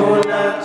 Lord, not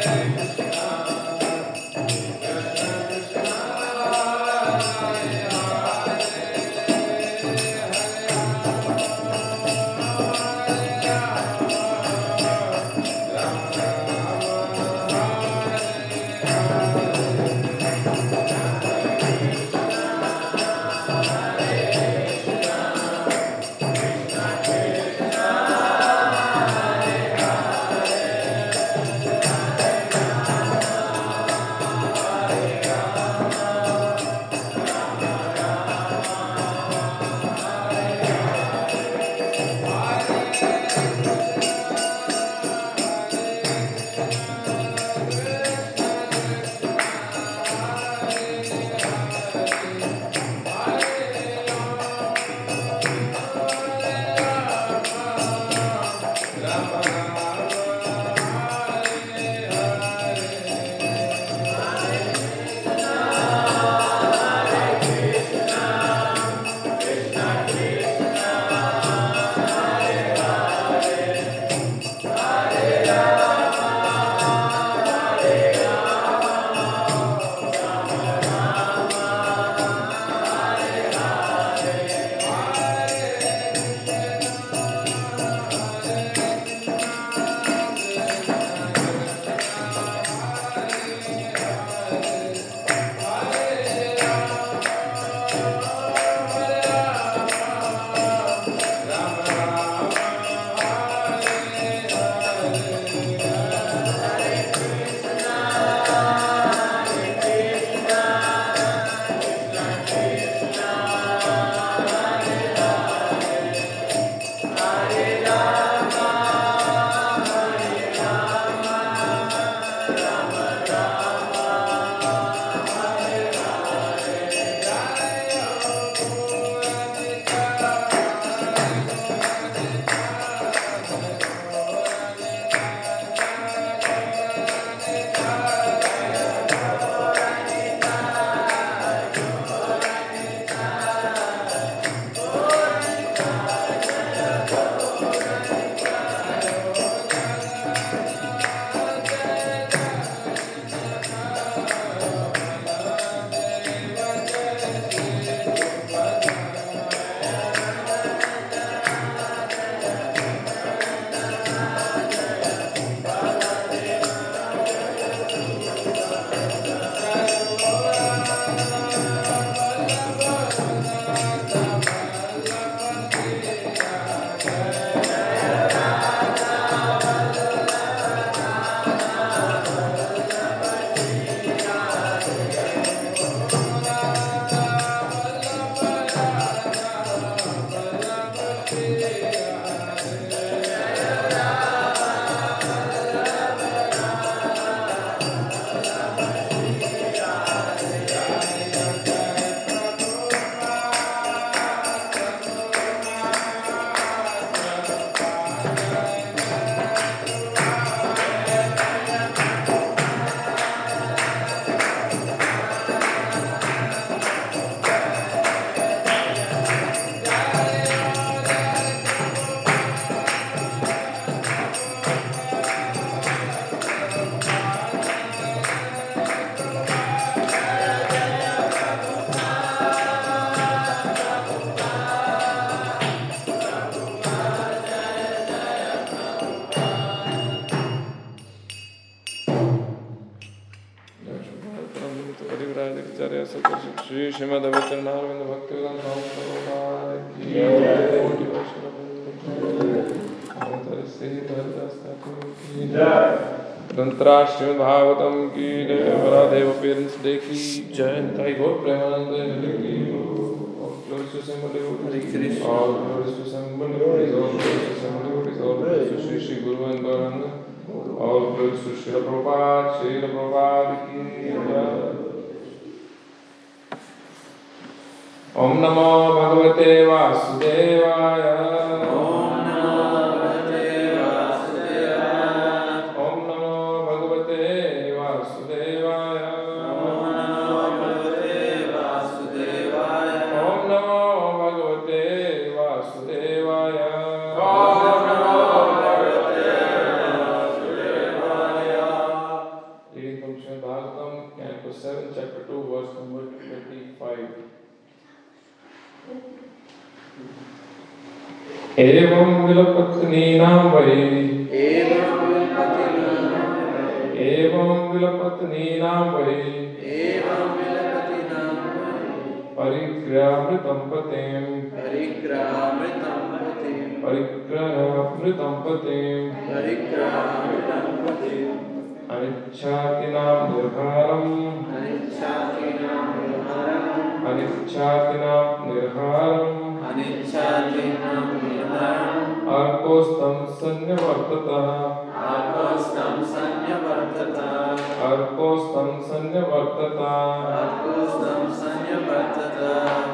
time. विलपत्नीनां वरे एवं विलपत्नीनां वरे परिग्रामृतं पतिं परिग्रामृतं पतिं परिग्रामृतं पतिं परिग्रामृतं पतिं अनिच्छातिनां दुर्भारम् अनिच्छातिनां दुर्भारम् अनिच्छातिनां वर्तता। अर्को संसन्य वर्तता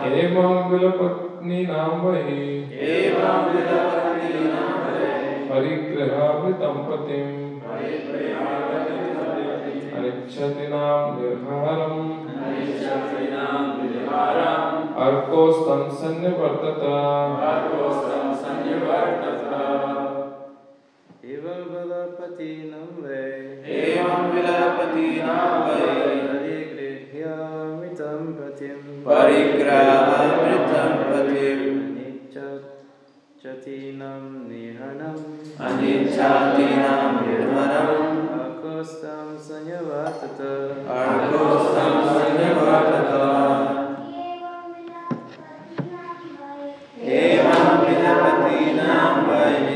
एवं विलपत्नी नाम वही एवं विलपत्नी नाम वही परिग्रहावृतं पतिं। परिक्षति नाम निर्हारम्। परिक्षति नाम निर्हारम्। अर्को संसन्य वर्तता अर्को संसन्य वर्तता एवं बलपति विलपतिना वैगृह्यामृतं पतिं परिग्रामृतं पतिम् अनिच्छतीनां निहनम् अनिच्छातीनां निर्मनम् अकोस्तं संयवातत अकोस्तं संयवातत एवं विलपतीनां वै।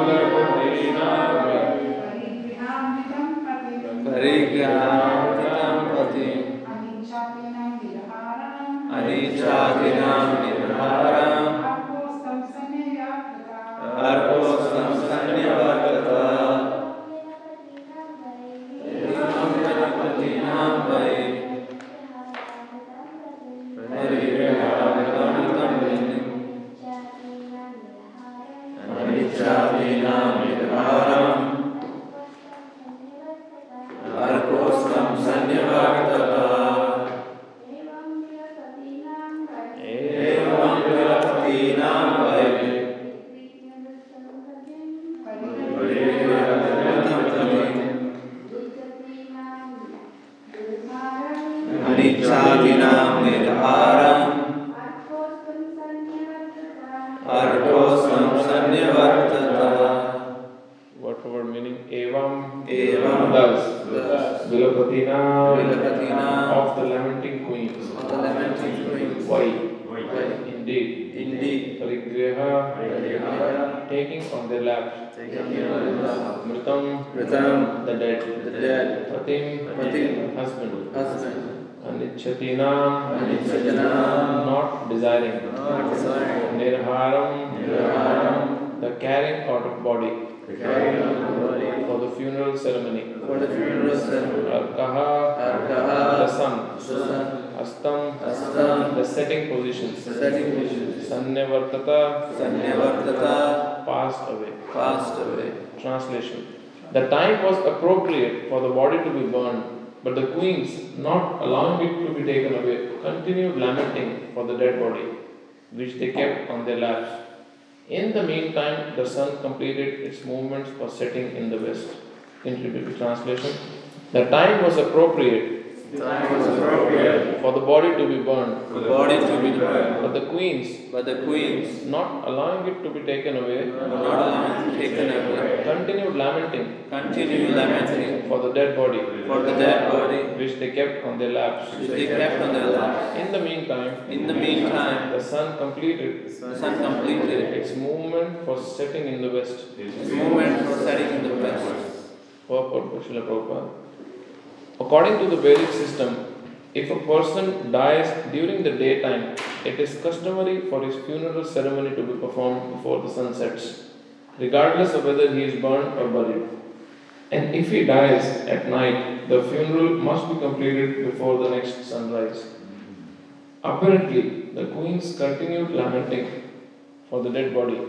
to be taken away, continued lamenting for the dead body, which they kept on their laps. In the meantime, the sun completed its movements for setting in the west. Interpretive translation The time was appropriate time was appropriate for the body to be burned, for the body to be burned, but the queens, but the queens, not allowing it to be taken away, not allowing it taken away, continued lamenting continued lamenting for the dead body, for the dead body, which they kept on their laps. which they kept on their laps. In the meantime, In the meantime, the sun completed the sun completed its movement for setting in the west. its movement for setting in the west. Purport by Srila Prabhupada. According to the Vedic system, if a person dies during the daytime, it is customary for his funeral ceremony to be performed before the sun sets, regardless of whether he is burned or buried. And if he dies at night, the funeral must be completed before the next sunrise. Apparently, the queens continued lamenting for the dead body,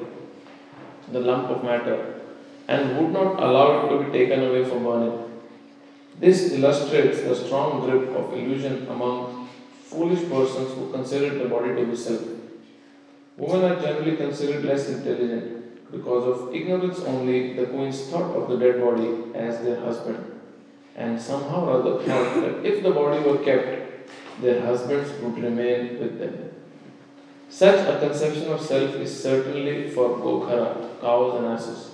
the lump of matter, and would not allow it to be taken away for burning. This illustrates the strong grip of illusion among foolish persons who consider the body to be self. Women are generally considered less intelligent. Because of ignorance only, the queens thought of the dead body as their husband, and somehow or other thought that if the body were kept, their husbands would remain with them. Such a conception of self is certainly for Gokhara, cows and asses.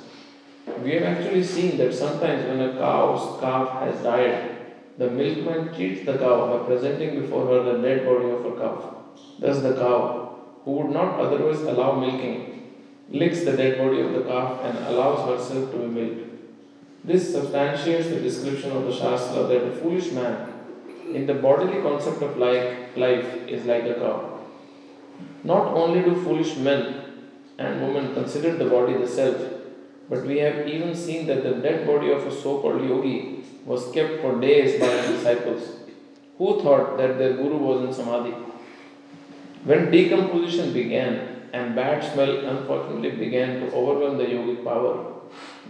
We have actually seen that sometimes when a cow's calf has died, the milkman cheats the cow by presenting before her the dead body of her calf. Thus, the cow, who would not otherwise allow milking, licks the dead body of the calf and allows herself to be milked. This substantiates the description of the Shastra that a foolish man, in the bodily concept of life, life is like a cow. Not only do foolish men and women consider the body the self, but we have even seen that the dead body of a so called yogi was kept for days by his disciples, who thought that their guru was in samadhi. When decomposition began and bad smell unfortunately began to overwhelm the yogic power,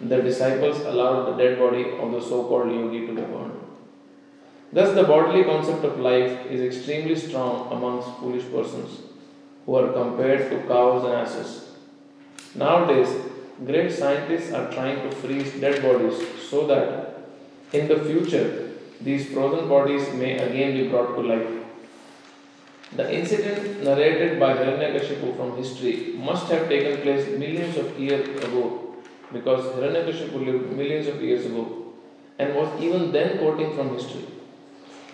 the disciples allowed the dead body of the so called yogi to be burned. Thus, the bodily concept of life is extremely strong amongst foolish persons who are compared to cows and asses. Nowadays, great scientists are trying to freeze dead bodies so that in the future these frozen bodies may again be brought to life. The incident narrated by Hiranyakashipu from history must have taken place millions of years ago because Hiranyakashipu lived millions of years ago and was even then quoting from history.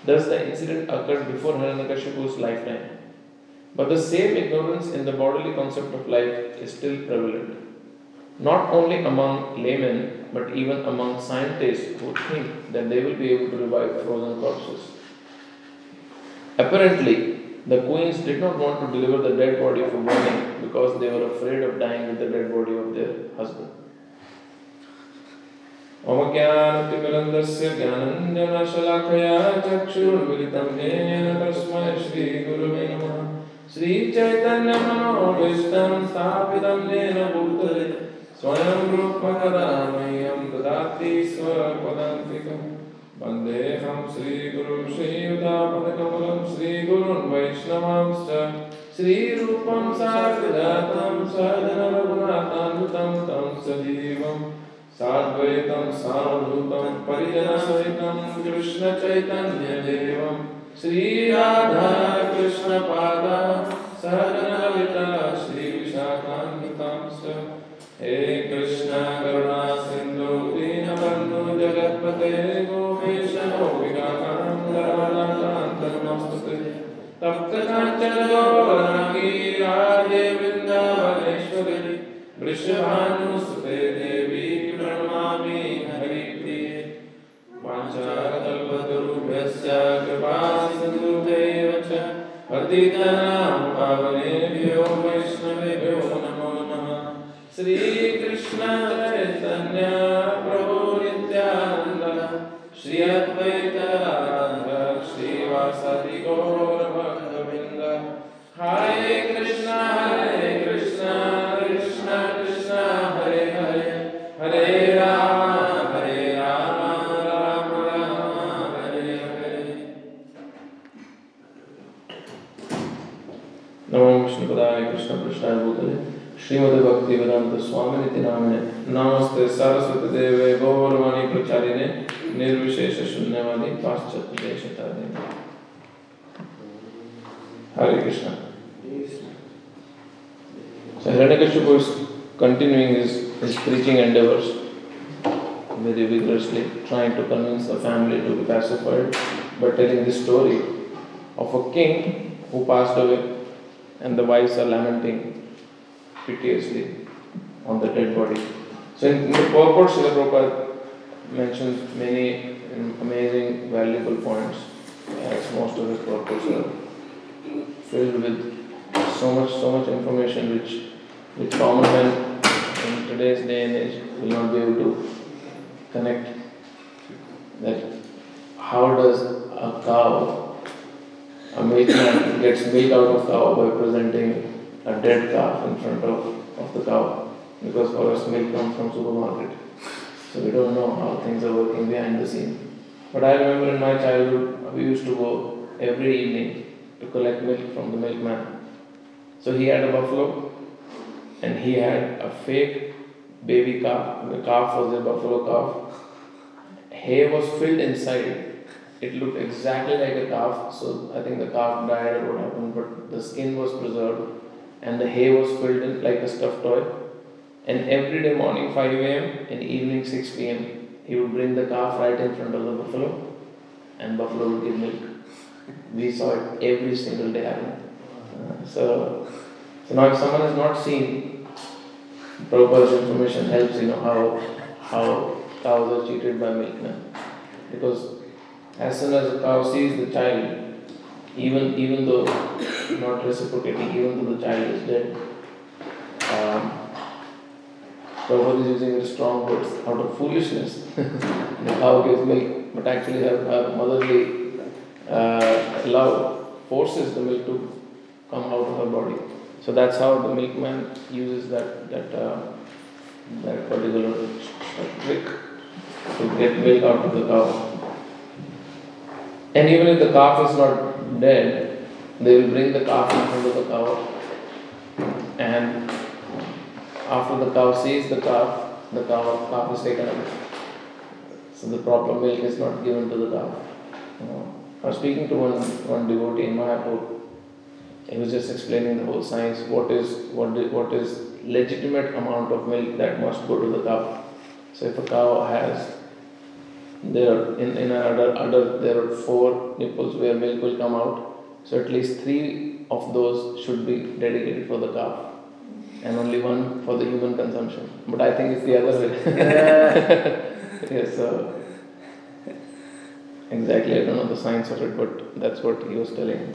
Thus, the incident occurred before Hiranyakashipu's lifetime. But the same ignorance in the bodily concept of life is still prevalent, not only among laymen but even among scientists who think that they will be able to revive frozen corpses. Apparently, the queens did not want to deliver the dead body for burning because they were afraid of dying with the dead body of their husband. मम ज्ञानतिमिरन्दस्य ज्ञानञ्जनशलाखया चक्षुर्मिलितं येन तस्मै श्रीगुरुवे नमः श्रीचैतन्यमनोभीष्टं स्थापितं येन भूतले स्वयं रूपं रामयं ददाति स्वपदान्तिकम् वन्देऽहं श्रीगुरुं श्रीयुतापदकमलं श्रीगुरुन् वैष्णवांश्च श्रीरूपं सागदातं साधनरघुनाथान्वितं तं सजीवं साद्वैतं सावधूतं परिजनसहितं कृष्णचैतन्यदेवं श्रीराधाकृष्णपादा सहजनलिता श्री हे कृष्ण, करुणा सिन्धु दीनबन्धु जगत्पते गोपेश गोपिकान्तर्मस्तुते तप्तकाञ्चन गौराङ्गी राधे वृन्दावनेश्वरी वृषभानुसुते देवी प्रणमामि, हरिप्रिये। वाञ्छाकल्पतरुभ्यश्च कृपा सिन्धुभ्यैव च पतितानां पावनेभ्यो, वैष्णवेभ्यो नमो Hare Krishna. So Hiranyakashipu is continuing his, his preaching endeavors very vigorously, trying to convince the family to be pacified by telling the story of a king who passed away and the wives are lamenting piteously on the dead body. So in, in the purport, Srila Prabhupada mentions many amazing, valuable points, as most of his purports are filled with so much, so much information which, which common men in today's day and age will not be able to connect. That how does a cow, a milkman gets milk out of cow by presenting a dead calf in front of, of the cow because for us milk comes from supermarket. So we don't know how things are working behind the scene. But I remember in my childhood we used to go every evening to collect milk from the milkman. So he had a buffalo and he had a fake baby calf. The calf was a buffalo calf. Hay was filled inside. It looked exactly like a calf, so I think the calf died or what happened, but the skin was preserved and the hay was filled in like a stuffed toy. And every day morning 5 a.m. and evening 6 p.m. he would bring the calf right in front of the buffalo and buffalo would give milk. We saw it every single day. Uh, so, so now if someone has not seen Prabhupada's information helps you know how how cows are treated by milkmen. Because as soon as a cow sees the child, even even though not reciprocating, even though the child is dead, um, Prabhupada is using strong words out of foolishness. the cow gives milk, but actually her, her motherly uh, love forces the milk to come out of her body. So that's how the milkman uses that that uh, that particular trick to get milk out of the cow. And even if the calf is not dead, they will bring the calf in front of the cow. And after the cow sees the calf, the cow, calf is taken away. So the proper milk is not given to the calf. You know. I was speaking to one, one devotee in Mayapur. He was just explaining the whole science. What is what is, what is legitimate amount of milk that must go to the cow. So if a cow has there in in other other there are four nipples where milk will come out. So at least three of those should be dedicated for the calf, and only one for the human consumption. But I think it's the other way. yes. So exactly, I don't know the science of it, but that's what he was telling.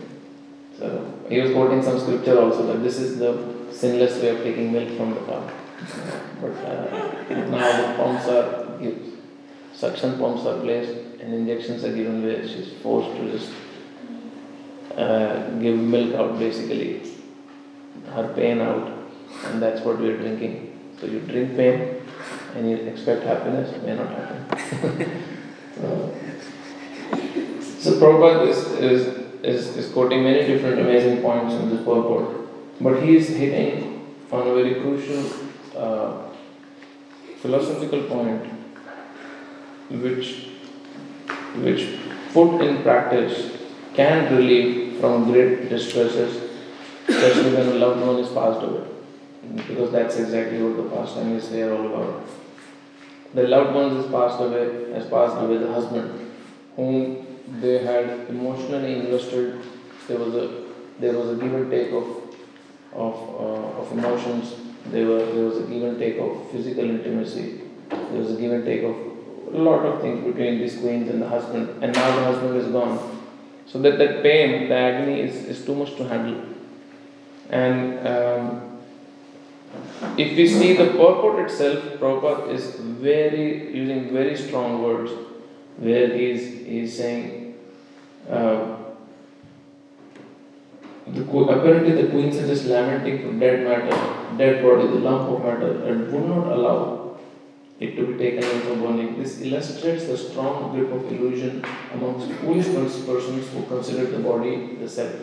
So he was quoting some scripture also that this is the sinless way of taking milk from the cow. But uh, now the pumps are used suction pumps are placed and injections are given where she's forced to just uh, give milk out basically, her pain out, and that's what we are drinking. So you drink pain and you expect happiness, may not happen. so, so Prabhupada is, is, is, is quoting many different amazing points in this purport, but he is hitting on a very crucial uh, philosophical point which which put in practice can relieve from great distresses, especially when a loved one is passed away. Because that's exactly what the pastime is here all about. The loved one has passed away, has passed away, the husband, whom they had emotionally invested. There was a there was a give and take of of, uh, of emotions. There were there was a give and take of physical intimacy. There was a give and take of a lot of things between these queens and the husband, and now the husband is gone. So that, that pain, the agony is, is too much to handle. And um, if we see the purport itself, Prabhupada is very using very strong words, where he is he is saying. Uh, apparently, the queens are just lamenting for dead matter, dead body, the lump of matter, and would not allow it to be taken away from burning. This illustrates the strong grip of illusion amongst foolish pers- persons who consider the body the self.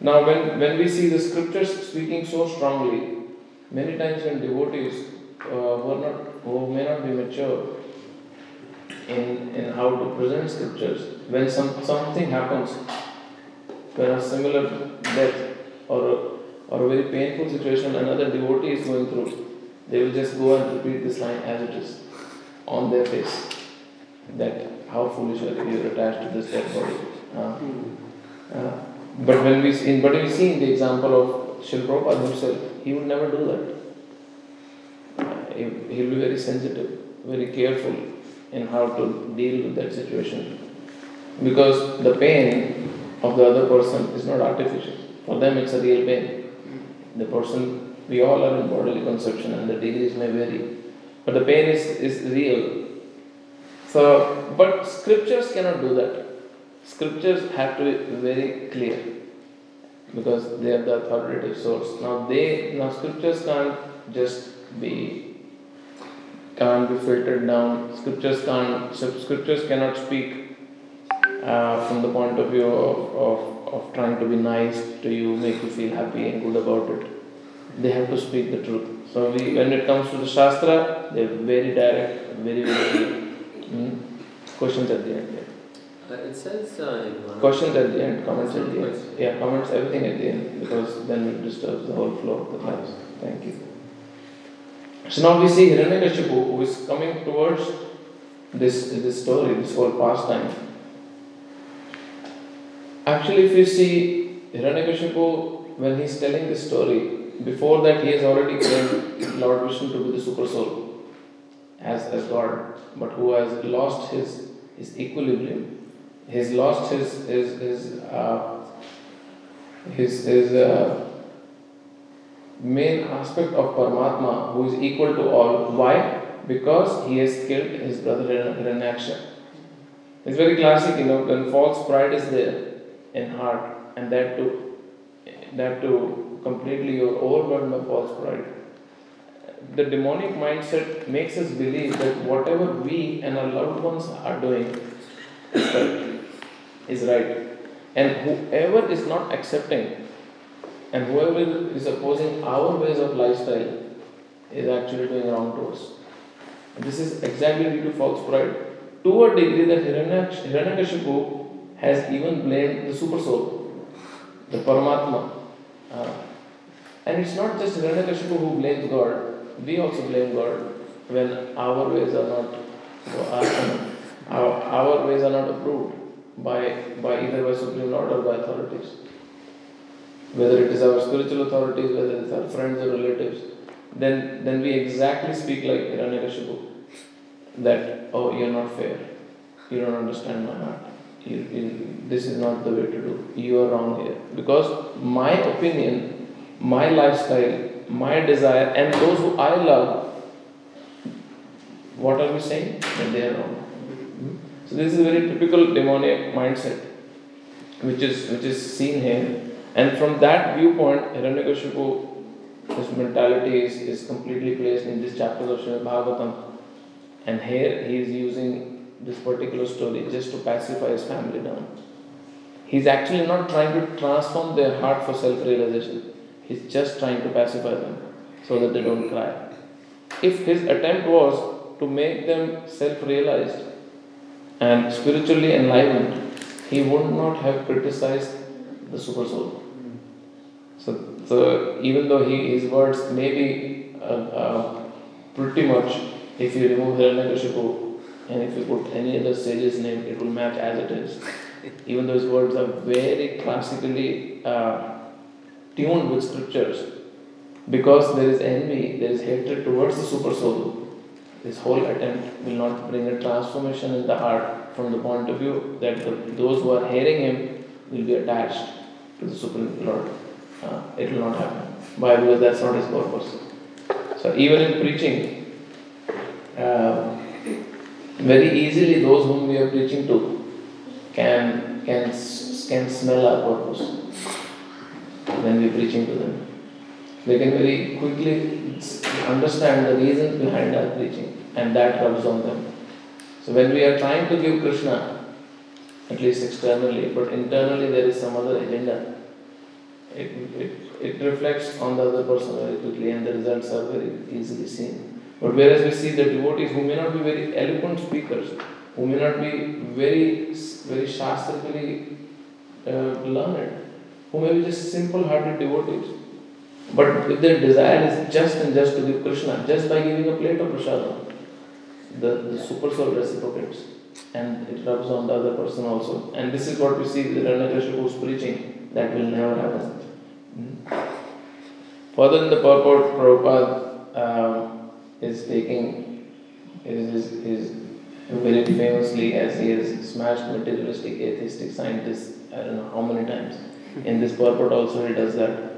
Now, when, when we see the scriptures speaking so strongly, many times when devotees uh, not, who may not be mature in, in how to present scriptures, when some, something happens, when a similar death or a, or a very painful situation another devotee is going through, they will just go and repeat this line as it is on their face. That how foolish are you, attached to this dead body. Uh, uh, but when we see, but we see in the example of Srila himself, he would never do that. Uh, he, he'll be very sensitive, very careful in how to deal with that situation. Because the pain of the other person is not artificial. For them, it's a real pain. The person, we all are in bodily conception and the degrees may vary. But the pain is, is real. So, but scriptures cannot do that. Scriptures have to be very clear because they are the authoritative source. Now they now scriptures can't just be can't be filtered down. Scriptures can't scriptures cannot speak uh, from the point of view of, of, of trying to be nice to you, make you feel happy and good about it. They have to speak the truth. So we, when it comes to the Shastra, they're very direct, very, very clear. Hmm? Questions at the end. Yeah. Uh, it says uh, Questions at the end, comments at the end. Yeah, comments, everything at the end, because then it disturbs the whole flow of the class. Thank you. So now we see Hiranyakashipu who is coming towards this, this story, this whole pastime. Actually, if you see Hiranyakashipu, when he is telling this story, before that he has already claimed Lord Vishnu to be the super soul as, as God, but who has lost his, his equilibrium. He's lost his, his, his, uh, his, his uh, main aspect of Paramatma, who is equal to all. Why? Because he has killed his brother Hiranyaksha. It's very classic, you know, when false pride is there in heart, and that too, that too, completely you're overwhelmed by false pride. The demonic mindset makes us believe that whatever we and our loved ones are doing is right. And whoever is not accepting and whoever is opposing our ways of lifestyle is actually doing wrong to us. This is exactly due to false pride. To a degree that Hiranyakashipu has even blamed the super soul, the Paramatma. Uh, and it's not just Hiranyakashipu who blames God, we also blame God when our ways are not uh, our, our ways are not approved by, by either by Supreme Lord or by authorities. Whether it is our spiritual authorities, whether it is our friends or relatives, then, then we exactly speak like Hiranyakashipu that, oh, you're not fair, you don't understand my heart, you, you, this is not the way to do, you are wrong here. Because my opinion, my lifestyle, my desire, and those who I love, what are we saying? That they are wrong. So this is a very typical demoniac mindset, which is which is seen here. And from that viewpoint, Hiranyakashipu, his mentality is, is completely placed in this chapter of Srimad Bhagavatam. And here he is using this particular story just to pacify his family down. He's actually not trying to transform their heart for self realization, he's just trying to pacify them so that they don't cry. If his attempt was to make them self realized and spiritually enlivened, he would not have criticized the super soul. So, even though he, his words may be uh, uh, pretty much, if you remove Hiranyakashipu and if you put any other sage's name, it will match as it is. Even though his words are very classically uh, tuned with scriptures, because there is envy, there is hatred towards the super soul, this whole attempt will not bring a transformation in the heart from the point of view that the, those who are hearing him will be attached to the Supreme Lord. Uh, it will not happen. Why? Because that's not his purpose. So even in preaching, uh, very easily those whom we are preaching to can can can smell our purpose when we are preaching to them. They can very quickly understand the reasons behind our preaching, and that rubs on them. So when we are trying to give Krishna, at least externally, but internally there is some other agenda. It, it, it reflects on the other person very quickly, and the results are very easily seen. But whereas we see the devotees who may not be very eloquent speakers, who may not be very very shastrically uh, learned, who may be just simple-hearted devotees, but if their desire is just and just to give Krishna, just by giving a plate of prasadam, the, the super soul reciprocates and it rubs on the other person also. And this is what we see with Hiranyakashipu who's preaching, that will never happen. Mm. Further in the purport, Prabhupada um, is taking, is, is, is very famously as he has smashed materialistic, atheistic scientists, I don't know how many times. In this purport also he does that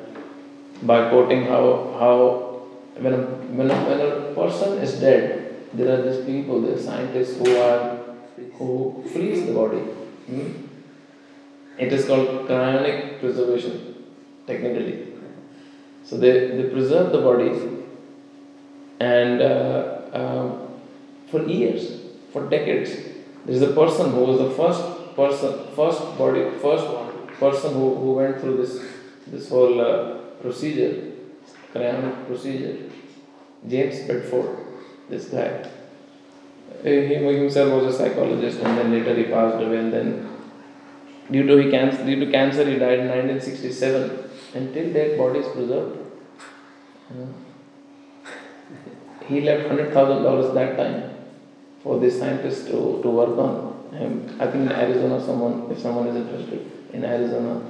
by quoting how, how when, a, when, a, when a person is dead, there are these people, there are scientists who are who freeze the body. Hmm? It is called cryonic preservation, technically. So they, they preserve the bodies and uh, um, for years, for decades. There is a person who was the first person, first body, first person who, who went through this this whole uh, procedure, cryonic procedure. James Bedford, this guy. He himself was a psychologist and then later he passed away and then due to, he cancer, due to cancer he died in 1967 till date body is preserved. Hmm. He left $100,000 that time for the scientists to, to work on. him. I think in Arizona someone, if someone is interested, in Arizona,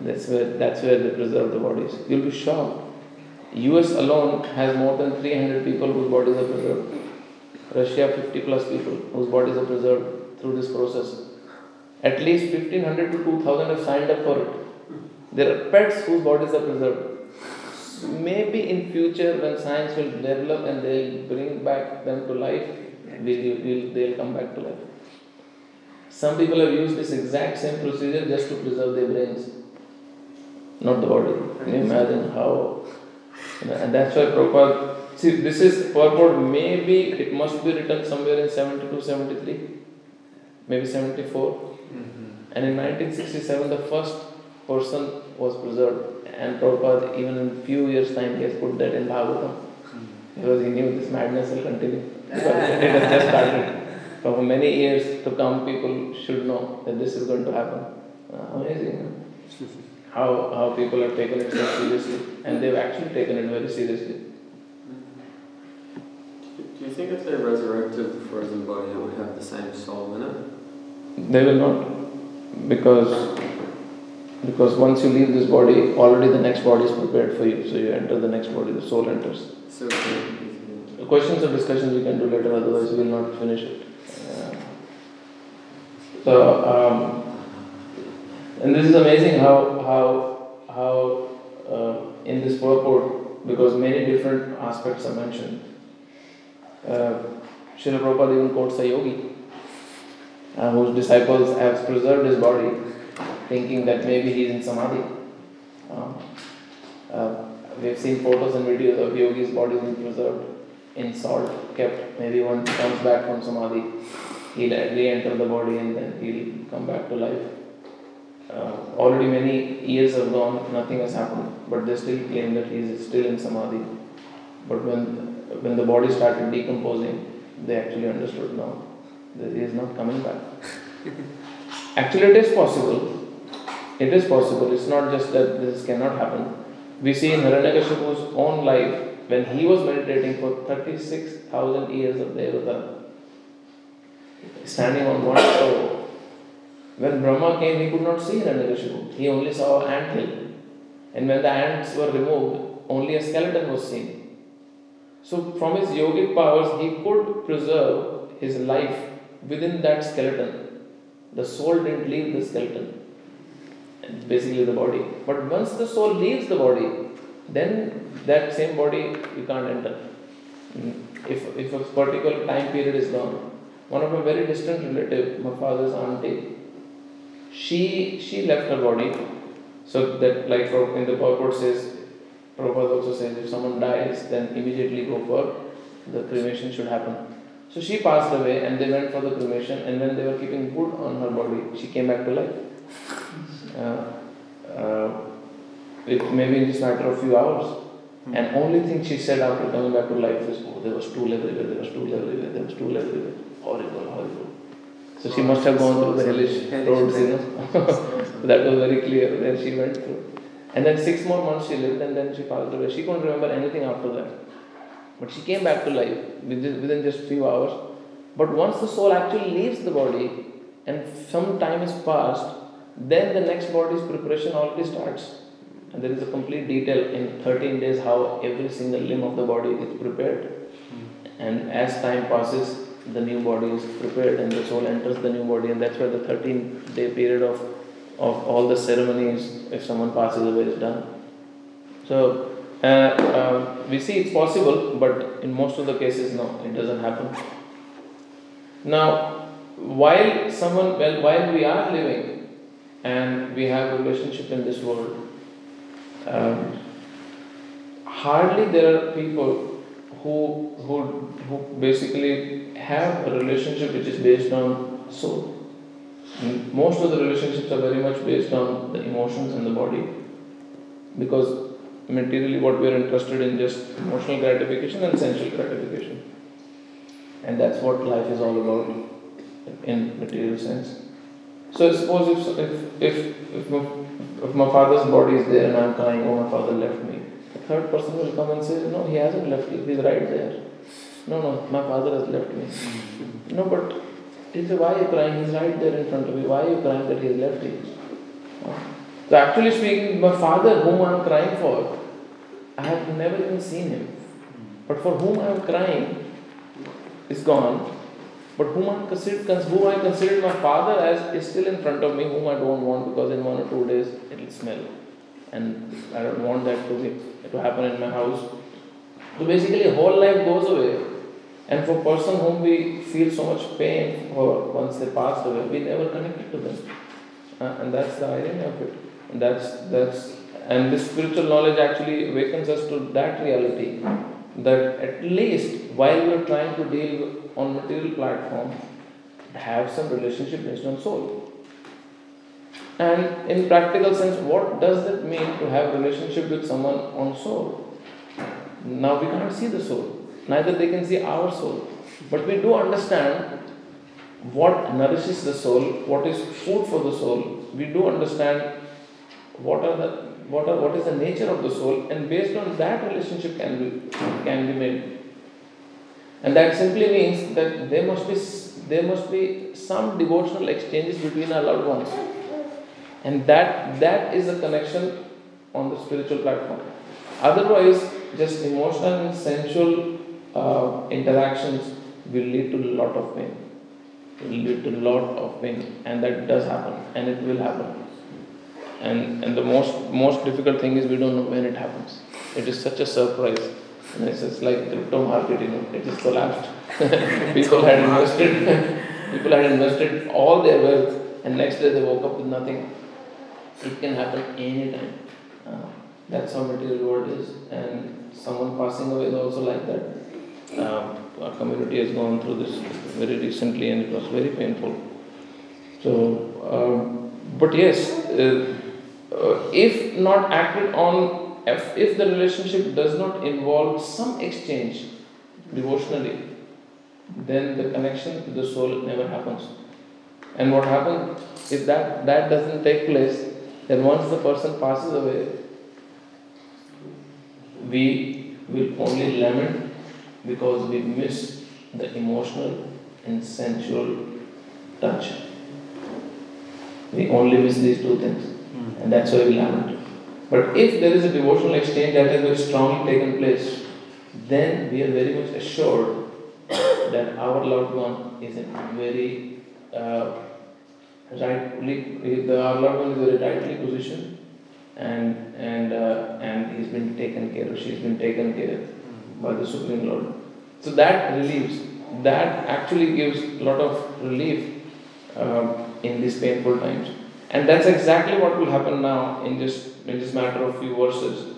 that's where, that's where they preserve the bodies. You'll be shocked. US alone has more than 300 people whose bodies are preserved. Russia 50 plus people whose bodies are preserved through this process. At least 1500 to 2000 have signed up for it. There are pets whose bodies are preserved. Maybe in future when science will develop and they'll bring back them to life, we'll, we'll, they'll come back to life. Some people have used this exact same procedure just to preserve their brains, not the body. Can you imagine how? you know, and that's why Prabhupada See, this is purport, maybe it must be written somewhere in 72, 73, maybe 74. Mm-hmm. And in 1967, the first person was preserved. And Prabhupada, even in few years' time, he has put that in Bhagavatam. Because he knew this madness will continue. Because it has just started. But for many years to come, people should know that this is going to happen. Uh, amazing. huh? How, how people have taken it so seriously. And they've actually taken it very seriously. Do you think if they resurrected the frozen body, it would have the same soul in it? They will not, because because once you leave this body, already the next body is prepared for you. So you enter the next body, the soul enters. So, Questions or discussions we can do later, otherwise we will not finish it. So, um, and this is amazing how how how uh, in this purport, because many different aspects are mentioned. Uh, Srila Prabhupada even quotes a yogi uh, whose disciples have preserved his body, thinking that maybe he's in samadhi. Uh, uh, we have seen photos and videos of yogis' bodies being preserved in salt, kept. Maybe one comes back from samadhi, he'll re-enter the body and then he'll come back to life. Uh, already many years have gone, nothing has happened, but they still claim that he is still in samadhi. But when when the body started decomposing, they actually understood now that he is not coming back. actually, it is possible. It is possible. It's not just that this cannot happen. We see in Hiranyakashipu's own life when he was meditating for 36,000 years of Devata, standing on one toe. When Brahma came, he could not see Hiranyakashipu. He only saw an ant hill. And when the ants were removed, only a skeleton was seen. So, from his yogic powers, he could preserve his life within that skeleton. The soul didn't leave the skeleton, basically the body. But once the soul leaves the body, then that same body you can't enter. Mm, If, if a particular time period is gone, one of my very distant relative, my father's auntie, she she left her body. So that like in the purport says, Prabhupada also says if someone dies, then immediately go for the cremation should happen. So she passed away and they went for the cremation and when they were keeping wood on her body, she came back to life. Uh, uh, it maybe in just matter of few hours. And only thing she said after coming back to life is, oh, there was stool everywhere, there was stool everywhere, there was stool everywhere. Horrible, horrible. So she must have gone through the hellish roads, you know. that was very clear. Then she went through. And then six more months she lived and then she passed away. She couldn't remember anything after that. But she came back to life within just few hours. But once the soul actually leaves the body and some time has passed, then the next body's preparation already starts. And there is a complete detail in 13 days how every single limb of the body is prepared. And as time passes, the new body is prepared and the soul enters the new body. And that's where the 13 day period of, of all the ceremonies, if someone passes away, is done. So, uh, uh, we see it's possible, but in most of the cases, no, it doesn't happen. Now, while someone, well, while we are living and we have a relationship in this world, um, hardly there are people who, who, who basically have a relationship which is based on soul. Most of the relationships are very much based on the emotions and the body because materially what we are interested in just emotional gratification and sensual gratification. And that's what life is all about in material sense. So suppose if, if, if, if, my, if my father's body is there and I'm crying, oh my father left me, the third person will come and say, no, he hasn't left you, he's right there. No, no, my father has left me. Mm-hmm. No, but he said, why are you crying? He's right there in front of you. Why are you crying that he has left you? Oh. So actually speaking, my father whom I am crying for, I have never even seen him. Mm-hmm. But for whom I am crying is gone. But whom I consider, whom I consider my father as is still in front of me, whom I don't want because in one or two days it will smell. And I don't want that to be to happen in my house. So basically whole life goes away. And for person whom we feel so much pain for once they passed away, we never connected to them. Uh, and that's the irony of it. And that's that's and this spiritual knowledge actually awakens us to that reality that at least while we are trying to deal on material platform, have some relationship based on soul. And in practical sense, what does that mean to have relationship with someone on soul? Now we can't see the soul, neither they can see our soul. But we do understand what nourishes the soul, what is food for the soul. We do understand what are the what are what is the nature of the soul, and based on that relationship can be can be made. And that simply means that there must be there must be some devotional exchanges between our loved ones. And that that is a connection on the spiritual platform. Otherwise, just emotional and sensual uh, interactions will lead to a lot of pain. Will lead to a lot of pain, and that does happen, and it will happen. And and the most most difficult thing is we don't know when it happens. It is such a surprise. And it's just like crypto market, you know, it just collapsed. people had invested, people had invested all their wealth, and next day they woke up with nothing. It can happen anytime. Uh, that's how material world is, and someone passing away is also like that. Um, our community has gone through this very recently, and it was very painful. So, um, but yes, uh, uh, if not acted on if, if the relationship does not involve some exchange devotionally, then the connection to the soul never happens. And what happens if that, that doesn't take place, then once the person passes away, we will only lament because we miss the emotional and sensual touch. We only miss these two things, and that's why we lament. But if there is a devotional exchange that has very strongly taken place, then we are very much assured that our loved one is in very uh, rightly, the, our loved one is very rightly positioned, and and uh, and he's been taken care of, she's been taken care of by the Supreme Lord. So that relieves, that actually gives a lot of relief uh, in these painful times. And that's exactly what will happen now in this in this matter of few verses.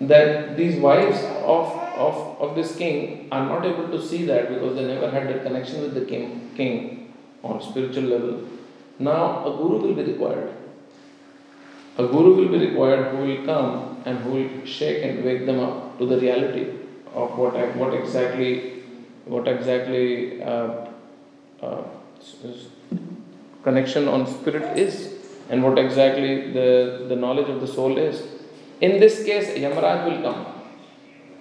That these wives of, of, of this king are not able to see that because they never had that connection with the king, king on spiritual level. Now a guru will be required. A guru will be required who will come and who will shake and wake them up to the reality of what what exactly what exactly uh, uh, connection on spirit is and what exactly the, the knowledge of the soul is. In this case, Yamaraj will come,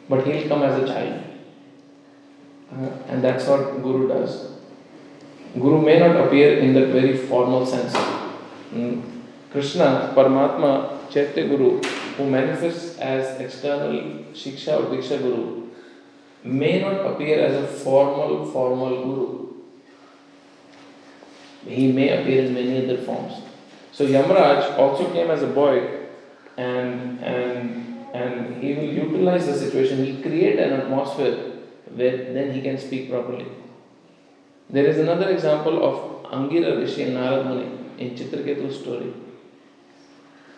but he will come as a child. Uh, and that's what Guru does. Guru may not appear in that very formal sense. Mm. Krishna, Paramatma, Chaitya Guru, who manifests as external Shiksha or Diksha Guru, may not appear as a formal, formal Guru. He may appear in many other forms. So Yamraj also came as a boy and and and he will utilize the situation, he'll create an atmosphere where then he can speak properly. There is another example of Angira Rishi and Narad Muni in Chitraketu's story.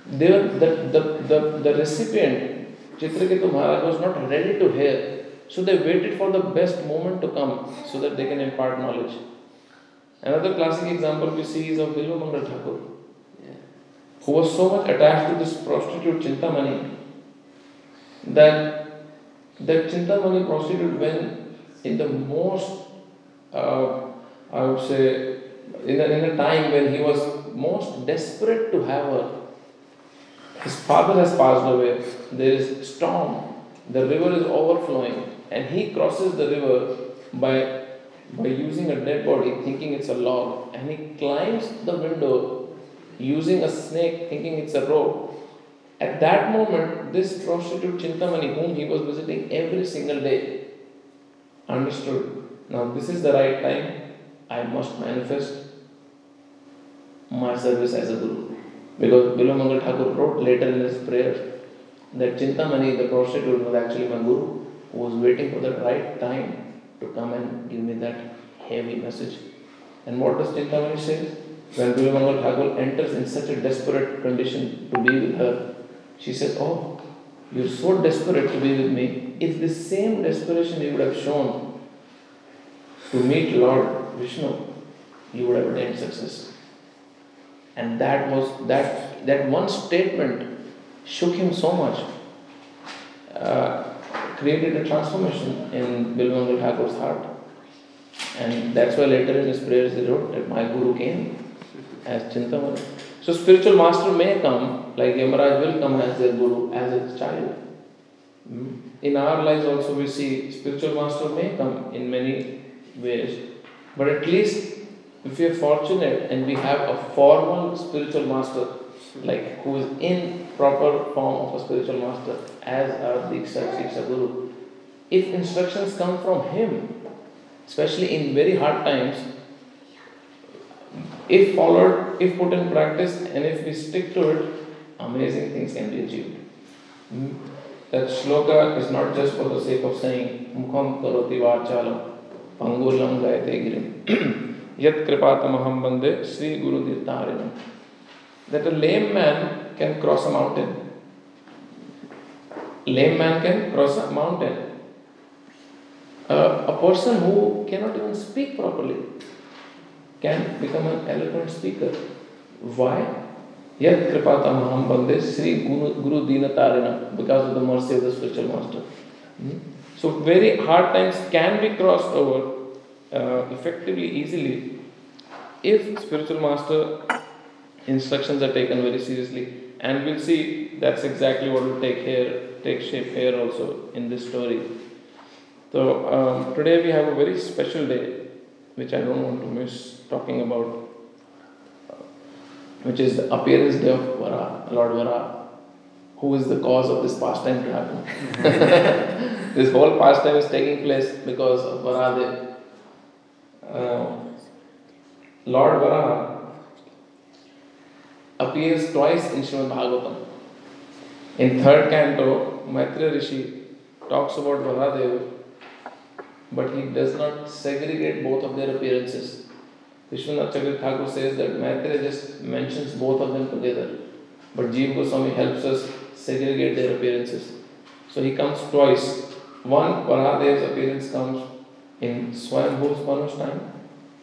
They were, the, the, the, the recipient, Chitraketu Maharaj, was not ready to hear. So they waited for the best moment to come so that they can impart knowledge. Another classic example we see is of Bilvamangal Thakur, who was so much attached to this prostitute Chintamani that that Chintamani prostitute when in the most, uh, I would say, in a, in a time when he was most desperate to have her, his father has passed away, there is storm, the river is overflowing, and he crosses the river by by using a dead body, thinking it's a log, and he climbs the window using a snake, thinking it's a rope. At that moment, this prostitute Chintamani, whom he was visiting every single day, understood now this is the right time, I must manifest my service as a guru. Because Bilvamangal Thakur wrote later in his prayers that Chintamani, the prostitute, was actually my guru, who was waiting for the right time to come and give me that heavy message. And what does Chintamani say? When Bilvamangal Thakur enters in such a desperate condition to be with her, she says, Oh, you're so desperate to be with me. If the same desperation you would have shown to meet Lord Vishnu, you would have attained success. And that was that that one statement shook him so much, uh, created a transformation in Bilvamangal Thakur's heart. And that's why later in his prayers he wrote that my Guru came as Chintamani. So spiritual master may come, like Yamaraj will come as their Guru, as his child. Hmm. In our lives also we see spiritual master may come in many ways. But at least if we are fortunate and we have a formal spiritual master, like who is in proper form of a spiritual master, as our Diksha, Shiksha Guru, if instructions come from him, especially in very hard times, if followed, if put in practice, and if we stick to it, amazing things can be achieved. Hmm? That shloka is not just for the sake of saying, Mukham karoti vachalam, pangulam gayate girim. Yat kripatamaham bande Sri Guru Dirtarinam. That a lame man can cross a mountain. Lame man can cross a mountain. Uh, a person who cannot even speak properly can become an eloquent speaker. Why? Yat kripatamaham bande Sri Guru, Guru Dinatarina because of the mercy of the spiritual master. Hmm? So very hard times can be crossed over uh, effectively, easily, if spiritual master instructions are taken very seriously. And we'll see that's exactly what will take here, take shape here also in this story. So um, today we have a very special day, which I don't want to miss talking about, which is the appearance day of Varaha, Lord Varaha, who is the cause of this pastime to happen. this whole pastime is taking place because of Varahadev. Uh, Lord Varaha appears twice in Srimad Bhagavatam. In third canto, Maitreya Rishi talks about Varahadev, but he does not segregate both of their appearances. Vishwanath Chakravarti Thakur says that Maitreya just mentions both of them together, but Jiva Goswami helps us segregate their appearances. So he comes twice. One, Varahadev's appearance comes in Swayambhu's Manush time,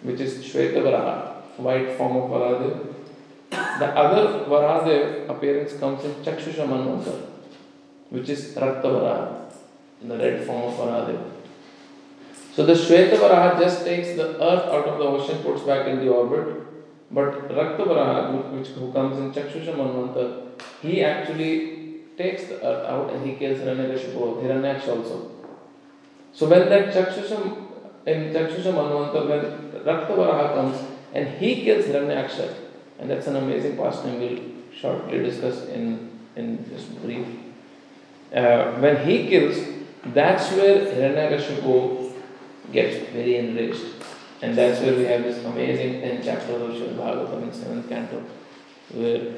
which is Shweta Varaha, white form of Varahadev. The other Varahadev appearance comes in Chakshusha Manvantar, which is Rakta Varaha, the red form of Varahadev. So the Shweta Varaha just takes the earth out of the ocean, puts back in the orbit, but Rakta Varaha, which who comes in Chakshusha Manvantar, he actually takes the earth out and he kills Hiranyakashipu, Hiranyaksha also. So when that Chakshusha, in Chakshusha Manvantar, when Rakta Varaha comes and he kills Hiranyaksha, and that's an amazing pastime we'll shortly discuss in, in this brief. Uh, when he kills, that's where Hiranyakashipu gets very enraged. And that's where we have this amazing 10 chapters of Srimad Bhagavatam in 7th canto, where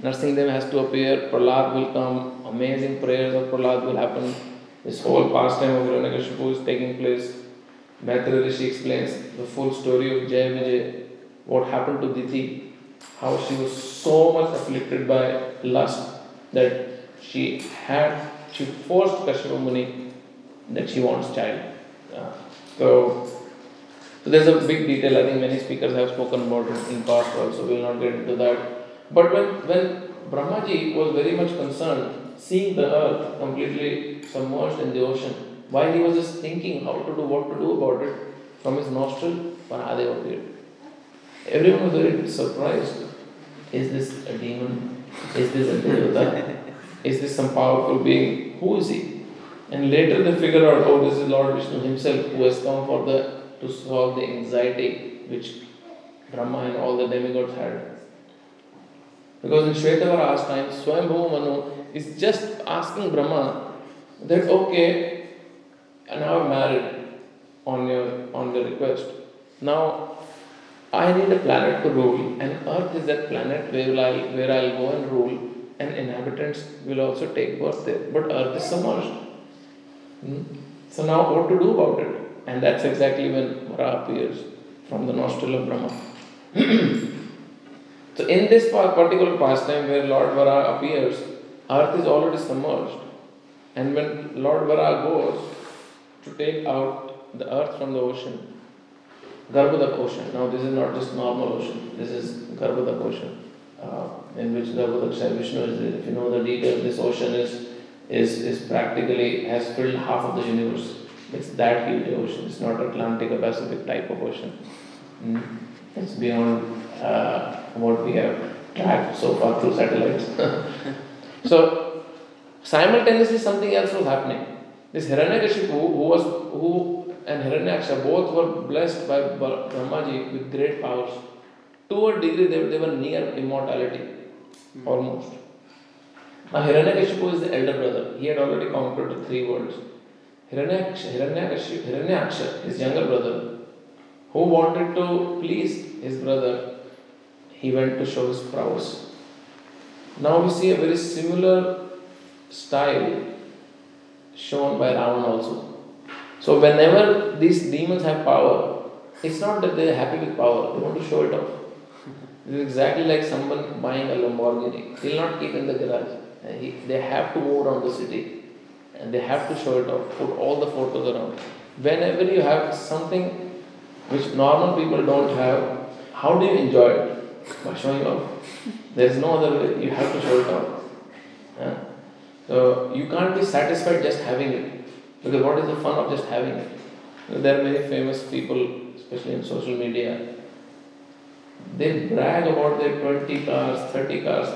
Narsinghdev has to appear, Prahlad will come, amazing prayers of Prahlad will happen. This whole pastime of Hiranyakashipu is taking place. Maitreya Rishi explains the full story of Jaya what happened to Diti, how she was so much afflicted by lust that she had, she forced Kashyapa Muni that she wants child. Uh, so, so there's a big detail, I think many speakers have spoken about it in past also, we will not get into that. But when, when Brahmaji was very much concerned, seeing the earth completely submerged in the ocean, while he was just thinking how to do, what to do about it, from his nostril, Varahadev appeared. Everyone was very surprised. Is this a demon? Is this a devata? is this some powerful being? Who is he? And later they figure out, oh, this is Lord Vishnu himself who has come for the to solve the anxiety which Brahma and all the demigods had. Because in Shveta Varaha's time, Swayambhu Manu is just asking Brahma that, okay, now I'm married on your on the request. Now I need a planet to rule, and Earth is that planet where I'll where I'll go and rule, and inhabitants will also take birth there. But Earth is submerged. Hmm? So now what to do about it? And that's exactly when Mara appears from the nostril of Brahma. so in this particular pastime where Lord Varaha appears, earth is already submerged. And when Lord Varaha goes to take out the earth from the ocean, Garbhodak ocean. Now this is not just normal ocean, this is Garbhodak ocean. Uh, in which Garbhodak Vishnu is If you know the details, this ocean is is, is practically has filled half of the universe. It's that huge ocean. It's not Atlantic or Pacific type of ocean. Mm. It's beyond uh, what we have tracked so far through satellites. so simultaneously something else was happening. This Hiranyakashipu, who was who and Hiranyaksha both were blessed by Brahmaji with great powers. To a degree, they, they were near immortality, mm. almost. Now Hiranyakashipu is the elder brother. He had already conquered the three worlds. Hiranyaksha, Hiranyaksha, Hiranyaksha, his younger brother, who wanted to please his brother, he went to show his prowess. Now we see a very similar style shown by Ravan also. So whenever these demons have power, it's not that they are happy with power, they want to show it off. It is exactly like someone buying a Lamborghini. He'll not keep in the garage. He, they have to move around the city and they have to show it off, put all the photos around. Whenever you have something which normal people don't have, how do you enjoy it? By showing off. There's no other way, you have to show it off. Yeah? So you can't be satisfied just having it. Because what is the fun of just having it? There are many famous people, especially in social media, they brag about their 20 cars, 30 cars,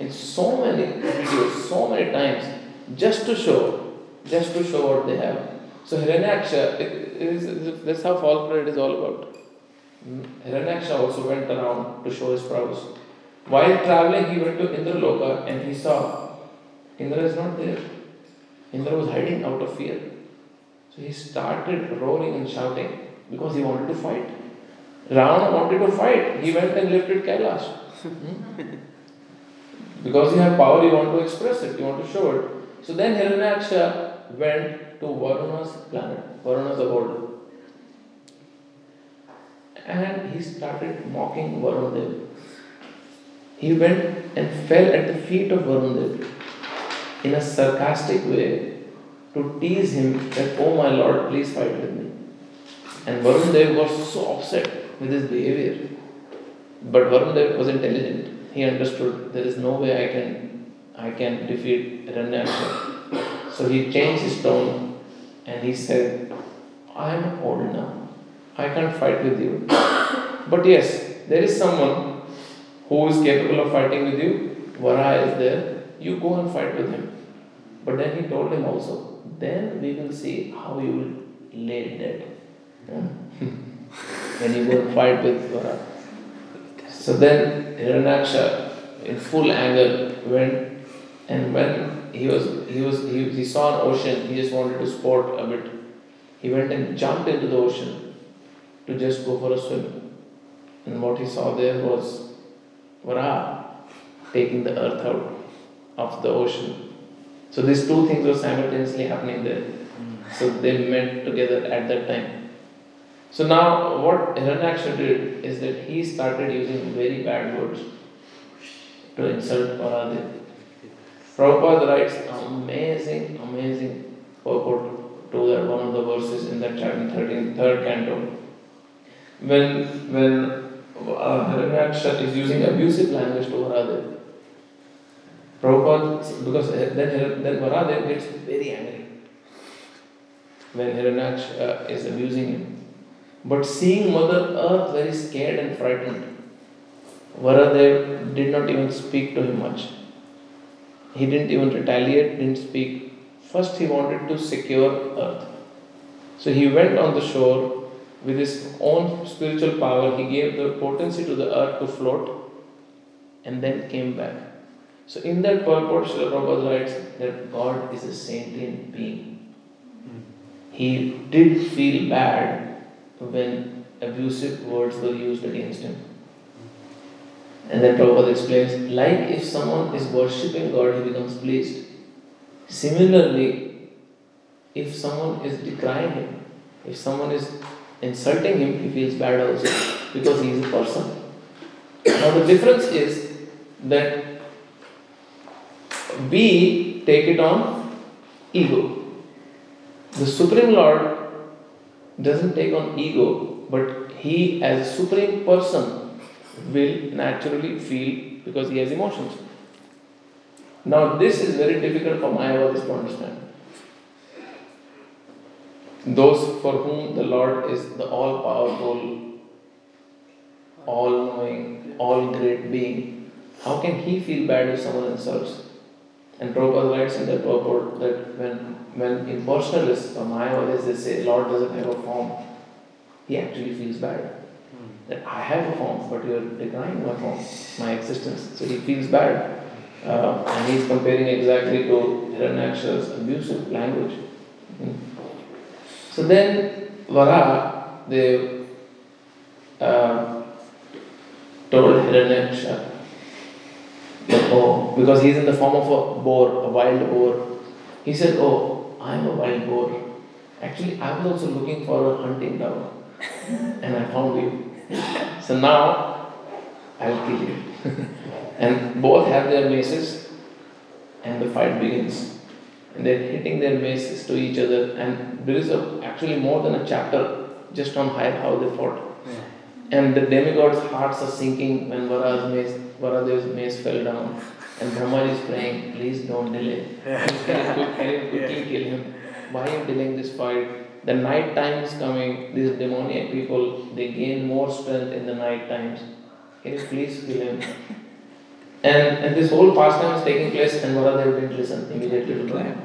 in so many videos, so many times, just to show, just to show what they have. So Hiranyaksha, it, it is, that's how false pride is all about. Hiranyaksha also went around to show his prowess. While traveling, he went to Indraloka and he saw Indra is not there. Indra was hiding out of fear. So he started roaring and shouting because he wanted to fight. Ravana wanted to fight. He went and lifted Kailash. Hmm? because you have power, you want to express it, you want to show it. So then Hiranyaksha went to Varuna's planet, Varuna's abode. And he started mocking Varun He went and fell at the feet of Varun in a sarcastic way to tease him that, oh my lord, please fight with me. And Varun Dev was so upset with his behavior. But Varun Dev was intelligent. He understood there is no way I can I can defeat Hiranyaksha. So he changed his tone and he said, I am old now. I can't fight with you. But yes, there is someone who is capable of fighting with you. Varaha is there. You go and fight with him. But then he told him also, then we will see how you will lay dead. when you will fight with Varaha. So then Hiranyaksha, in full anger, went and when he was he was he, he saw an ocean, he just wanted to sport a bit. He went and jumped into the ocean to just go for a swim. And what he saw there was Varaha taking the earth out of the ocean. So these two things were simultaneously happening there. So they met together at that time. So now what Hiranyaksha did is that he started using very bad words to insult Varahadev. Prabhupada writes amazing, amazing purport to that one of the verses in that chapter 13, third canto when when uh, Hiranyaksha is using abusive language to Varahadev. Prabhupada, because then, then Varahadev gets very angry when Hiranyaksha uh, is abusing him. But seeing Mother Earth very scared and frightened, Varahadev did not even speak to him much. He didn't even retaliate, didn't speak. First, he wanted to secure Earth. So he went on the shore with his own spiritual power, he gave the potency to the earth to float and then came back. So, in that purport, Srila Prabhupada writes that God is a sentient being. He did feel bad when abusive words were used against him. And then Prabhupada explains like if someone is worshipping God, he becomes pleased. Similarly, if someone is decrying him, if someone is insulting him, he feels bad also because he is a person. Now, the difference is that we take it on ego. The Supreme Lord doesn't take on ego, but he, as a supreme person, will naturally feel because he has emotions. Now, this is very difficult for Mayavadis to understand. Those for whom the Lord is the all powerful, all knowing, all great being, how can he feel bad if someone insults? And Prabhupada writes in the purport that when, when impersonalists or Mayavadis they say Lord doesn't have a form, he actually feels bad. That I have a form, but you're denying my form, my existence. So he feels bad. Uh, and he's comparing exactly to Hiranyaksha's abusive language. Mm-hmm. So then Varaha, they uh, told Hiranyaksha that, oh, because he's in the form of a boar, a wild boar. He said, oh, I'm a wild boar. Actually, I was also looking for a hunting dog and I found you. So now I'll kill you. and both have their maces and the fight begins and they're hitting their maces to each other and there is a, actually more than a chapter just on how they fought yeah. and the demigods hearts are sinking when Varaha's mace, Varahadev's mace fell down and Brahma is praying please don't delay yeah. quickly, quickly kill him why you delaying this fight the night time is coming these demoniac people they gain more strength in the night times can you please kill him and, and this whole pastime is taking place and Varahadev didn't listen immediately to Brahma.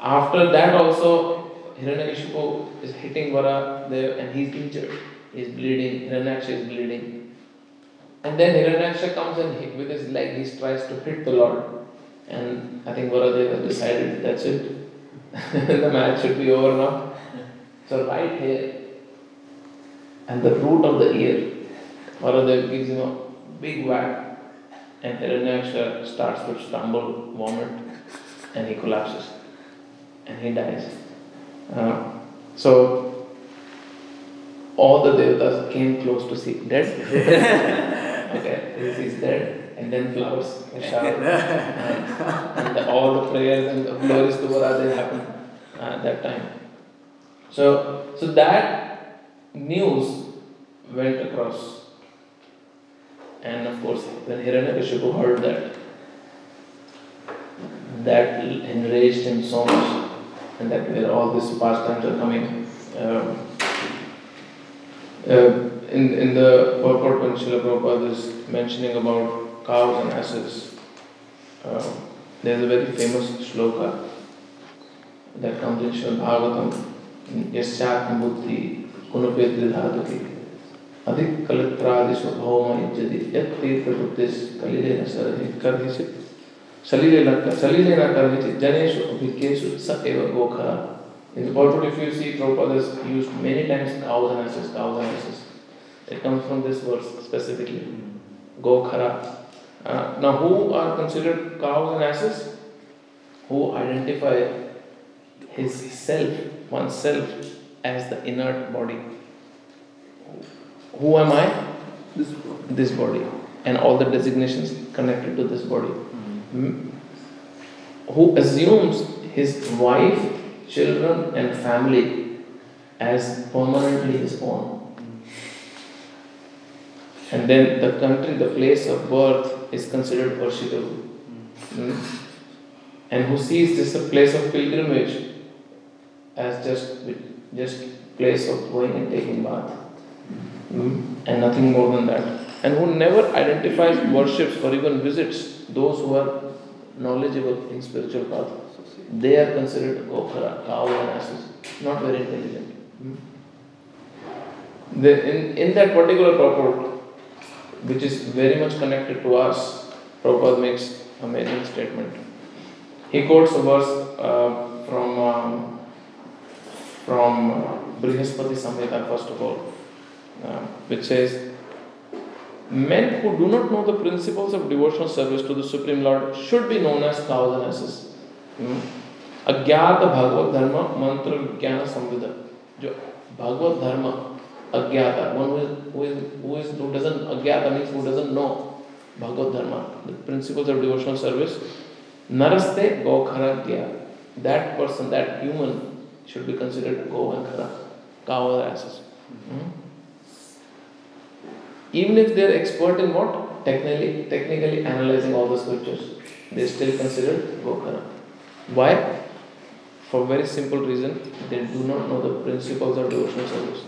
After that also, Hiranyakashipu is hitting Varahadev and he's injured. He's bleeding, Hiranyaksha is bleeding. And then Hiranyaksha comes and he, with his leg he tries to hit the Lord. And I think Varahadev has decided that's it. the match should be over now. So right here, and the root of the ear, Varahadev gives him a big whack, and Hiranyaksha starts to stumble, vomit, and he collapses, and he dies. Uh, so all the devatas came close to see dead. okay, he's, he's dead, and then flowers and shower, and, and the, all the prayers and the glories to Varahadev happen uh, at that time. So, so that news went across, and of course, when Hiranyakashipu heard that, that enraged him so much, and that where all these pastimes are coming. Um, uh, in, in the purport when Srila Prabhupada is mentioning about cows and asses, uh, there's a very famous shloka that comes in Srimad Bhagavatam, यस्यात्म बुद्धि कुनुपेत्र धातु की अधिक कलत्रादिश भौम यदि यत तीर्थ बुद्धिस कलिले न सरहि कर्हिचित सलिले न सलिले न In the Bhagavad if you see, Prabhupada has used many times thousand ashes, thousand ashes. It comes from this verse specifically. Gokhara. Uh, now, who are considered cows and asses? Who identify his self, oneself, as the inert body. Who am I? This body. This body. And all the designations connected to this body. Mm-hmm. Who assumes his wife children, and family as permanently his own. And then the country, the place of birth is considered worshipable. Hmm? And who sees this a place of pilgrimage as just just place of going and taking bath. Hmm? And nothing more than that. And who never identifies, worships, or even visits those who are knowledgeable in spiritual path. They are considered gokhara, cow and asses, not very intelligent. Hmm? The, in, in that particular purport, which is very much connected to us, Prabhupada makes amazing statement. He quotes a verse uh, from um, from uh, Brihaspati Samhita, first of all, uh, which says, Men who do not know the principles of devotional service to the Supreme Lord should be known as cows and asses. अज्ञात भगवत धर्म मंत्र विज्ञान संविदा जो भगवत धर्म अज्ञाता is, who is, who is who doesn't अज्ञाता Bhagavad Dharma, the principles of devotional service. Naraste Gokhara That person, that human should be considered Go and Khara, cow or asses. Hmm? Even if they are expert in what? Technically, technically analyzing all the scriptures, they still considered Gokhara. Why? For very simple reason, they do not know the principles of devotional service.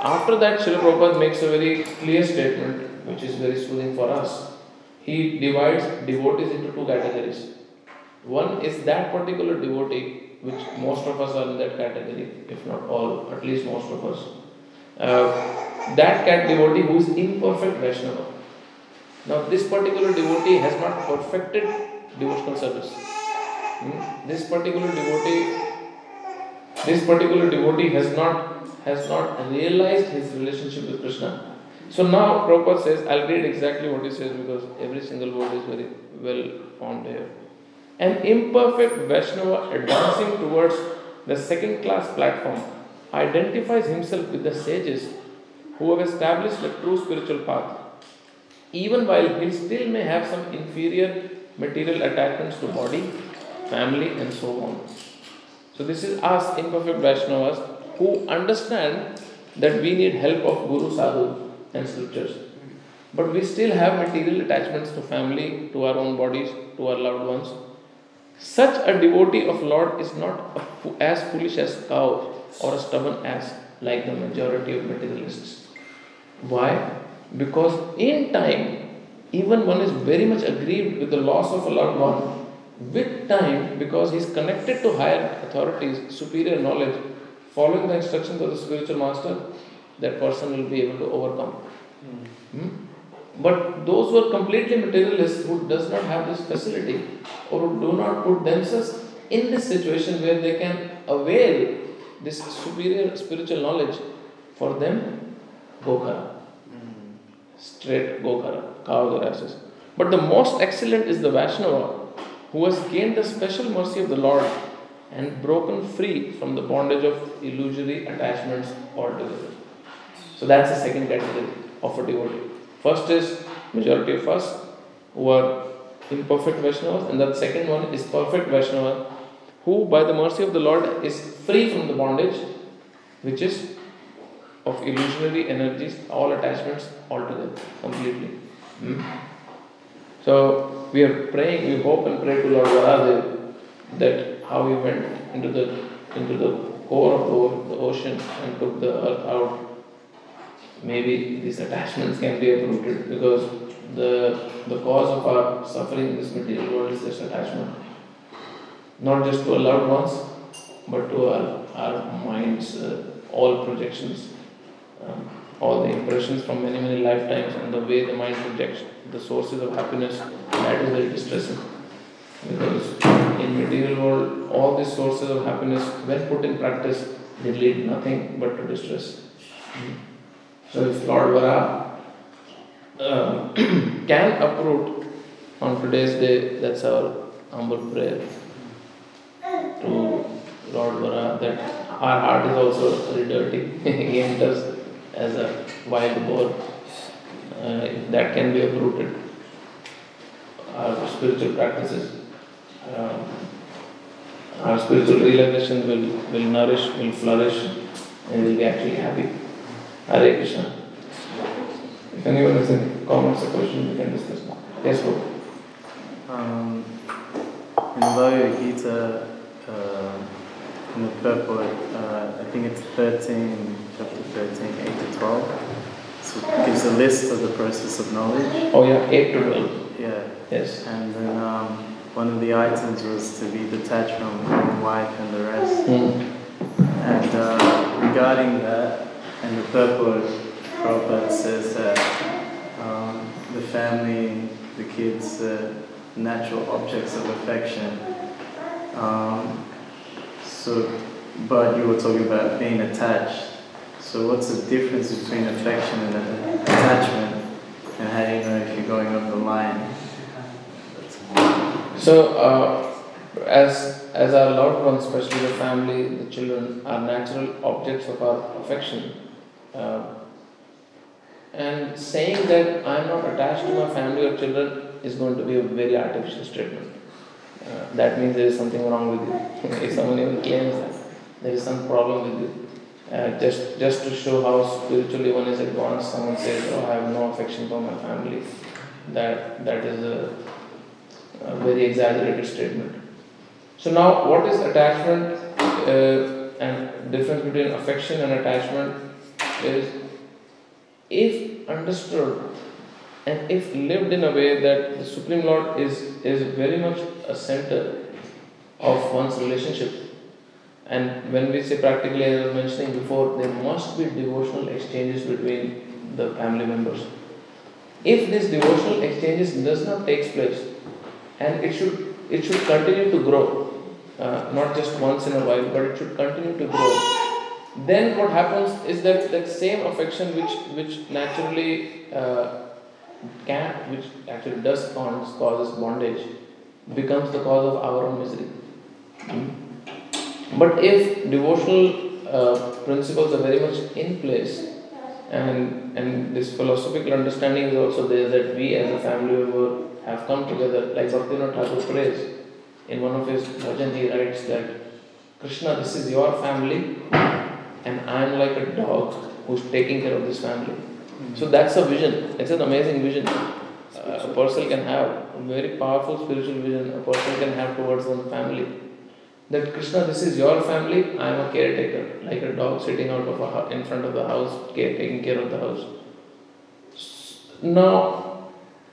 After that, Srila Prabhupada makes a very clear statement, which is very soothing for us. He divides devotees into two categories. One is that particular devotee, which most of us are in that category, if not all, at least most of us. Uh, that cat devotee who is imperfect Vaishnava. Now, this particular devotee has not perfected devotional service. Hmm? This particular devotee, this particular devotee has not has not realized his relationship with Krishna. So now Prabhupada says, I'll read exactly what he says because every single word is very well formed here. An imperfect Vaishnava advancing towards the second class platform identifies himself with the sages who have established the true spiritual path, even while he still may have some inferior material attachments to body, family, and so on. So, this is us imperfect Vaishnavas who understand that we need help of Guru Sadhu and scriptures. But we still have material attachments to family, to our own bodies, to our loved ones. Such a devotee of Lord is not as foolish as cow or a stubborn ass like the majority of materialists. Why? Because in time, even one is very much aggrieved with the loss of a loved one. With time, because he is connected to higher authorities, superior knowledge, following the instructions of the spiritual master, that person will be able to overcome. Hmm? But those who are completely materialists, who does not have this facility, or who do not put themselves in this situation where they can avail this superior spiritual knowledge, for them, Gokhara. Straight Gokhara. cows or asses. But the most excellent is the Vaishnava, who has gained the special mercy of the Lord and broken free from the bondage of illusory attachments altogether. So that's the second category of a devotee. First is majority of us who are imperfect Vaishnavas, and the second one is perfect Vaishnava, who by the mercy of the Lord is free from the bondage, which is of illusionary energies, all attachments altogether, completely. Hmm? So we are praying, we hope and pray to Lord Varahadev that how he went into the into the core of the, the ocean and took the earth out. Maybe these attachments can be uprooted because the the cause of our suffering in this material world is this attachment. Not just to our loved ones, but to our, our minds, uh, all projections, um, all the impressions from many, many lifetimes, and the way the mind projects the sources of happiness, that is very distressing. Because in material world, all these sources of happiness, when put in practice, they lead nothing but to distress. So if Lord Varaha uh, can uproot on today's day, that's our humble prayer to Lord Varaha that our heart is also very dirty. he enters as a wild boar. Uh, if that can be uprooted, our spiritual practices, uh, our spiritual realization will, will nourish, will flourish, and we'll be actually happy. Hare Krishna. If anyone has any comments or questions, we can discuss now. Yes, go. Um, in the Bhagavad Gita, uh, in the purport, uh, I think it's 13, chapter 13, 8 to 12. So it gives a list of the process of knowledge. Oh, yeah, 8 to 12. Yeah. Yes. And then um, one of the items was to be detached from wife and the rest. Mm. And uh, regarding that, and the purport, Prabhupada says that um, the family, the kids, uh, natural objects of affection. Um, so, but you were talking about being attached. So, what's the difference between affection and attachment, and how do you know if you're going over the line? So, uh, as as our loved ones, especially the family, the children, are natural objects of our affection. Uh, and saying that I am not attached to my family or children is going to be a very artificial statement. Uh, that means there is something wrong with you. if someone even claims that there is some problem with you, uh, just just to show how spiritually one is advanced, someone says, "Oh, I have no affection for my family." That that is a, a very exaggerated statement. So now, what is attachment uh, and difference between affection and attachment is if understood and if lived in a way that the Supreme Lord is, is very much a center of one's relationship. And when we say practically, as I was mentioning before, there must be devotional exchanges between the family members. If this devotional exchanges does not take place, and it should it should continue to grow, uh, not just once in a while, but it should continue to grow then what happens is that that same affection which which naturally uh, can which actually does cause causes bondage becomes the cause of our own misery Hmm. But if devotional uh, principles are very much in place and and this philosophical understanding is also there that we as a family member have come together like Bhaktivinoda Thakur prays in one of his bhajan he writes that Krishna this is your family and I am like a dog who's taking care of this family. So that's a vision. It's an amazing vision. Uh, a person can have a very powerful spiritual vision. A person can have towards one family. That Krishna, this is your family. I am a caretaker, like a dog sitting out of a in front of the house, care, taking care of the house. Now,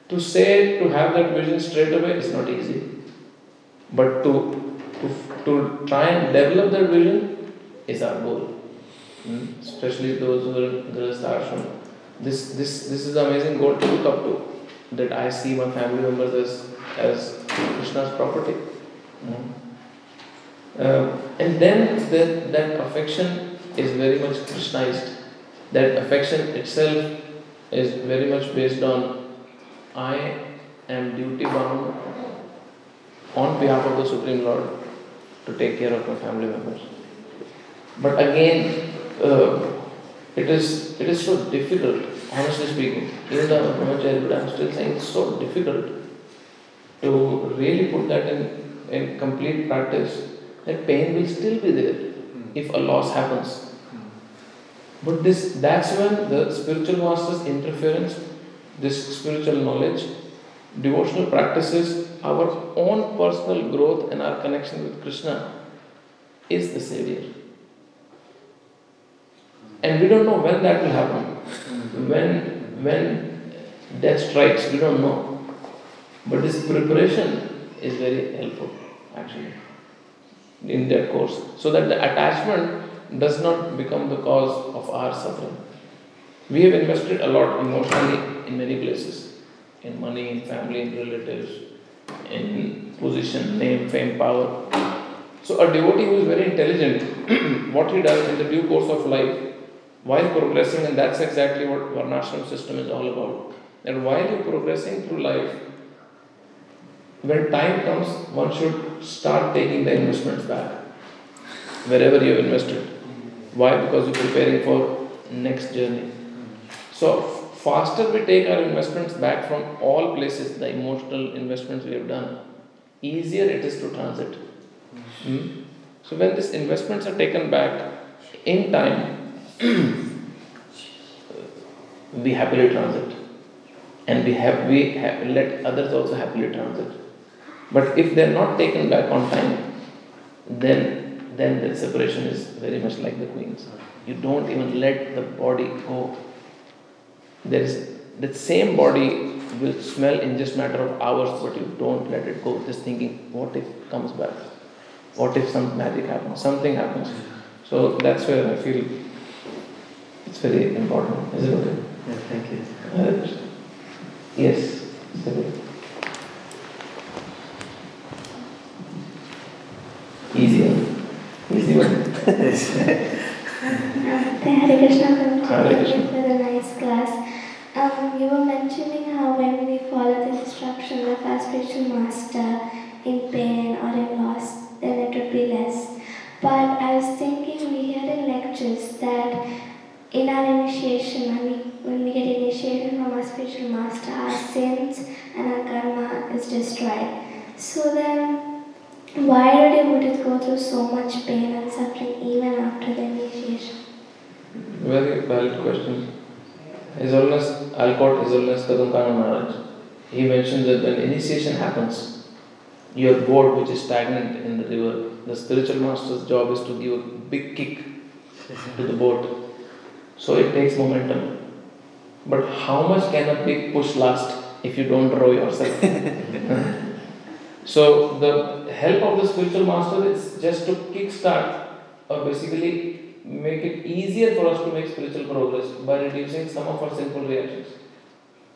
to say to have that vision straight away is not easy, but to to, to try and develop that vision is our goal. Mm, especially those who are in Grihastha ashram. This, this, this is the amazing goal to look up to. That I see my family members as, as Krishna's property. Mm. Uh, and then that, that affection is very much Krishnaized. That affection itself is very much based on I am duty bound on behalf of the Supreme Lord to take care of my family members. But again, uh, it is it is so difficult, honestly speaking. Even though I'm a but I'm still saying it's so difficult to really put that in, in complete practice. That pain will still be there hmm. if a loss happens. Hmm. But this that's when the spiritual master's interference, this spiritual knowledge, devotional practices, our own personal growth and our connection with Krishna is the savior. And we don't know when that will happen. Hmm. When when death strikes, we don't know. But this preparation is very helpful actually in that course. So that the attachment does not become the cause of our suffering. We have invested a lot emotionally in many places. In money, in family, in relatives, in position, name, fame, power. So a devotee who is very intelligent, what he does in the due course of life, while progressing, and that's exactly what Varnashram system is all about. And while you're progressing through life, when time comes, one should start taking the investments back. Wherever you have invested. Why? Because you're preparing for next journey. So faster we take our investments back from all places, the emotional investments we have done, easier it is to transit. Hmm? So when these investments are taken back in time, we happily transit. And we have we have, let others also happily transit. But if they're not taken back on time, then then the separation is very much like the queens. You don't even let the body go. There is the same body will smell in just matter of hours, but you don't let it go. Just thinking, what if it comes back? What if some magic happens? Something happens. So that's where I feel it's very important. Is it okay? Yeah, thank you. Uh, yes. Sabi. Easy one. One. Hare Krishna Hare Thank Krishna. you for the nice class. Um, you were mentioning how when we follow the instruction of our spiritual master in pain or in loss, then it would be less. But I was thinking we hear in lectures that in our initiation, when we, when we get initiated from our spiritual master, our sins and our karma is destroyed. So then, why do devotees go through so much pain and suffering even after the initiation? Very valid question. His Holiness Alcott, His Holiness Kadamkana Maharaj, he mentions that when initiation happens, your boat which is stagnant in the river, the spiritual master's job is to give a big kick to the boat. So it takes momentum. But how much can a big push last if you don't row yourself? so the help of the spiritual master is just to kickstart or basically make it easier for us to make spiritual progress by reducing some of our sinful reactions.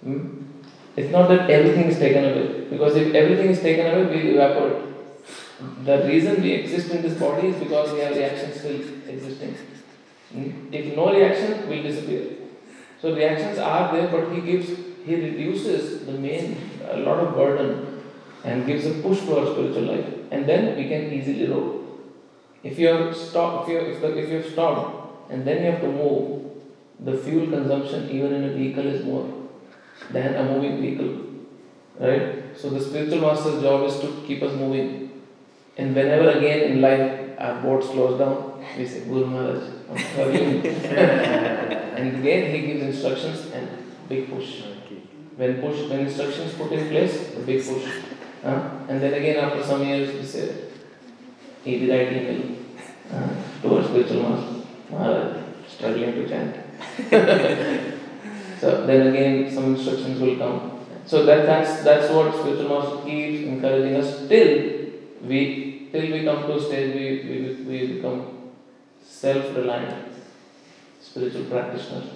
Hmm? It's not that everything is taken away, because if everything is taken away, we evaporate. The reason we exist in this body is because we have reactions still existing. Hmm? If no reaction, we'll disappear. So reactions are there, but he gives, he reduces the main, a lot of burden and gives a push to our spiritual life, and then we can easily row. If you have stopped, if you if, the, if you have stopped, and then you have to move, the fuel consumption even in a vehicle is more than a moving vehicle, right? So the spiritual master's job is to keep us moving, and whenever again in life our boat slows down, we say Guru Maharaj, and again he gives instructions and big push. When push, when instructions put in place, a big push. Huh? And then again after some years we say, he did write email uh, to our spiritual master, Maharaj, struggling to chant. so then again some instructions will come. So that, that's that's what spiritual master keeps encouraging us till we till we come to a stage we, we, we become self-reliant spiritual practitioners.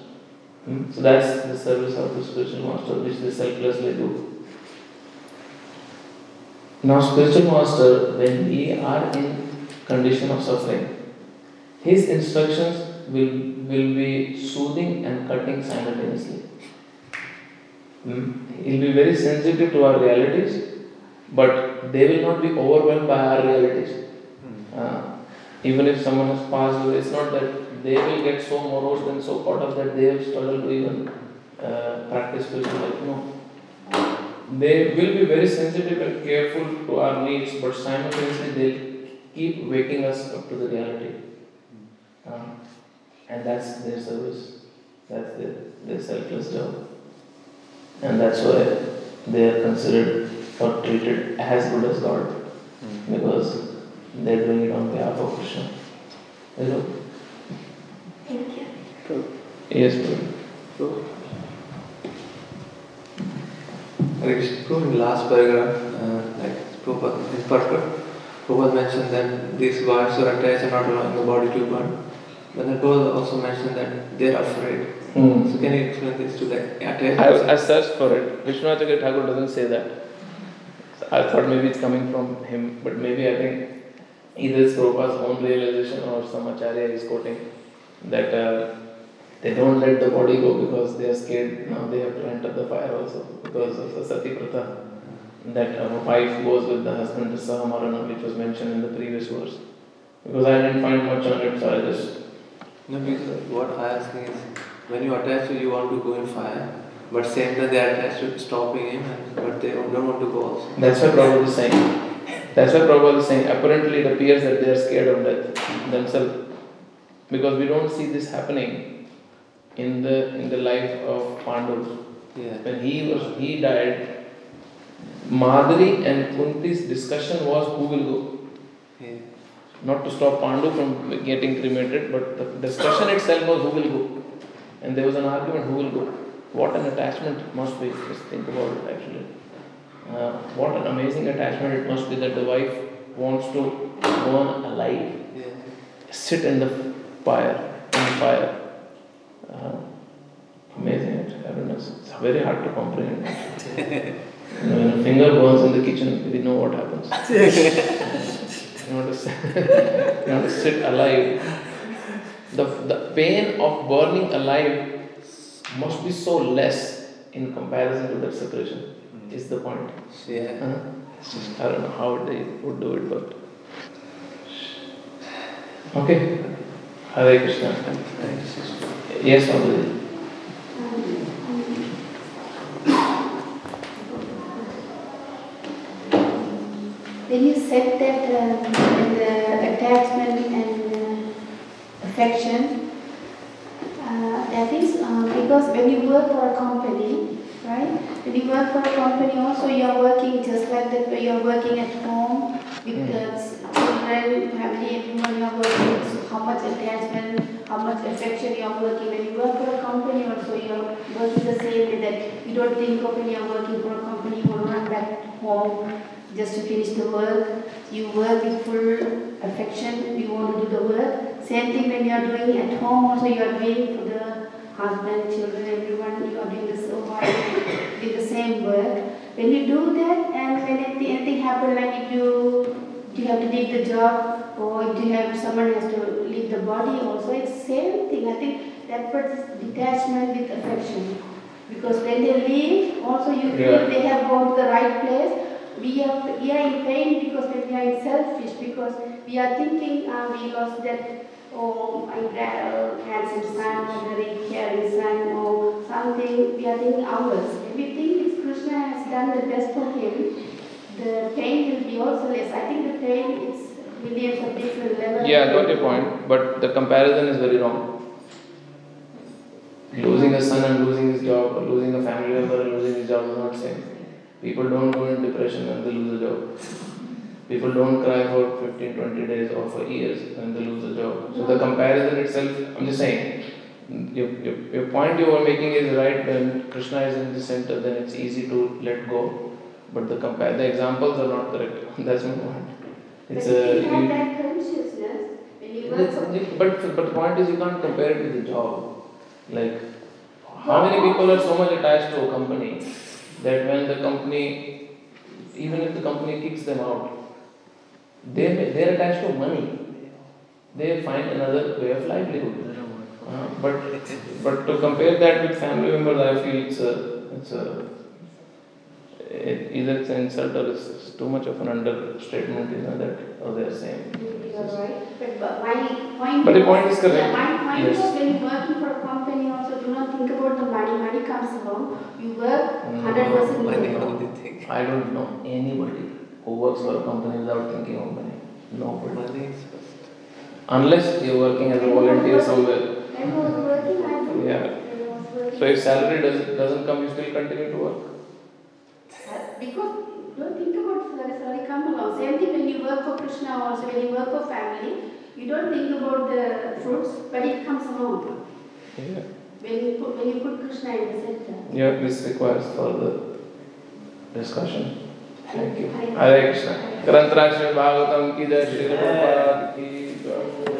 Hmm? So that's the service of the spiritual master which they selflessly do. Now spiritual master, when we are in condition of suffering, his instructions will, will be soothing and cutting simultaneously. mm, he'll be very sensitive to our realities, but they will not be overwhelmed by our realities. Uh, even if someone has passed away, it's not that they will get so morose and so caught up that they will struggle to even uh, practice spiritual life. No. They will be very sensitive and careful to our needs, but simultaneously they'll keep waking us up to the reality. Uh, and that's their service. That's their, their selfless job. And that's why they are considered or treated as good as God. Because they're doing it on behalf of Krishna. Hello? Thank you. Yes, Prabhu. Krishna. Prabhu, in the last paragraph, uh, like Prabhupada, in purport, Prabhupada mentioned that these gods or attached are not allowing the body to burn. But then Prabhupada also mentioned that they are afraid. Hmm. So can you explain this to like attached? I, I searched for it. Vishnacharya Thakur doesn't say that. I thought maybe it's coming from him, but maybe I think either it's Prabhupada's own realization or some acharya is quoting that uh, they don't let the body go because they are scared. Now they have to enter the fire also because of the sati pratha. That uh, a wife goes with the husband to Sahamarana, which was mentioned in the previous verse. Because I didn't find much on it, so I just. No, because what I ask is, when you attach to you want to go in fire, but same time they are attached to stopping him, but they don't want to go also. That's why Prabhupada is saying. That's why Prabhupada is saying. Apparently, it appears that they are scared of death themselves, because we don't see this happening in the in the life of Pandu. Yeah. When he was he died, Madri and Kunti's discussion was who will go. Yeah. Not to stop Pandu from getting cremated, but the discussion itself was who will go. And there was an argument who will go. What an attachment must be. Just think about it actually. Uh, what an amazing attachment it must be that the wife wants to burn alive, Yeah. sit in the fire, in the fire. Uh, amazing, I don't know. It's very hard to comprehend. you know, when a finger burns in the kitchen, we know what happens. you want to sit, you want to sit alive. The, the pain of burning alive must be so less in comparison to that separation, is the point. Yeah. Uh, it's just, I don't know how they would do it, but. Okay. Hare Krishna. Yes, Madhuri. When you said that um, the attachment and uh, affection, uh, that is uh, because when you work for a company, right? When you work for a company, also you are working just like that. You are working at home with the s- children, family, everyone you are working. So how much attachment, how much affection you are working. When you work for a company, also you are working the same way. That you don't think of when you are working for a company, you will run back home just to finish the work. You work with full affection, you want to do the work. Same thing when you are doing at home, also you are doing for the husband, children, everyone, you are doing the so hard, do the same work. When you do that and when anything, anything happens, like if you, you have to leave the job or if you have someone has to leave the body also, it's same thing. I think that puts detachment with affection. Because when they leave, also you feel Yeah. they have gone to the right place. We are, we are in pain because we are selfish, because we are thinking uh, we lost that, oh, gra- uh, handsome son, very caring son, or something, we are thinking ours. If we think it's Krishna has done the best for him, the pain will be also less. I think the pain is millions of different levels. Yeah, I got your point, but the comparison is very wrong. Losing a son and losing his job, or losing a family member and losing his job is not same. People don't go in depression when they lose a job. People don't cry for 15, 20 days or for years when they lose a job. So the comparison itself, I'm just saying, your, your, your point you were making is right when Krishna is in the center, then it's easy to let go. But the compare the examples are not correct. That's my point. It's but a you have that consciousness, when you work But, but the point is you can't compare it with the job. Like, how many people are so much attached to a company that when the company, even if the company kicks them out, they, they're attached to money. They find another way of livelihood. Uh, but, but to compare that with family members, I feel it's a it's a it, either it's an insult or it's, it's too much of an understatement, you know, that oh they're saying. You are right, but, but my point. But the point is correct. Yeah, my point Yes. was when you're working for a company also, do not think about the money, money comes along, you work mm, hundred percent. Money only thing. I don't know anybody who works for a company without thinking of money. Nobody. Money is first. Unless you're working as a volunteer somewhere. When I was working, I know. Yeah. When I was working. So if salary doesn't doesn't come, you still continue to work. Uh, because don't think about salary, salary come along. Same thing when you work for Krishna also, when you work for family, you don't think about the fruits, but it comes along. Yeah. When you put, when you put Krishna in the center. Yeah, this requires further discussion. Thank you. Hare Krishna. Granthrashya Bhagavatam ki jai Shri Prabhupada ki jai.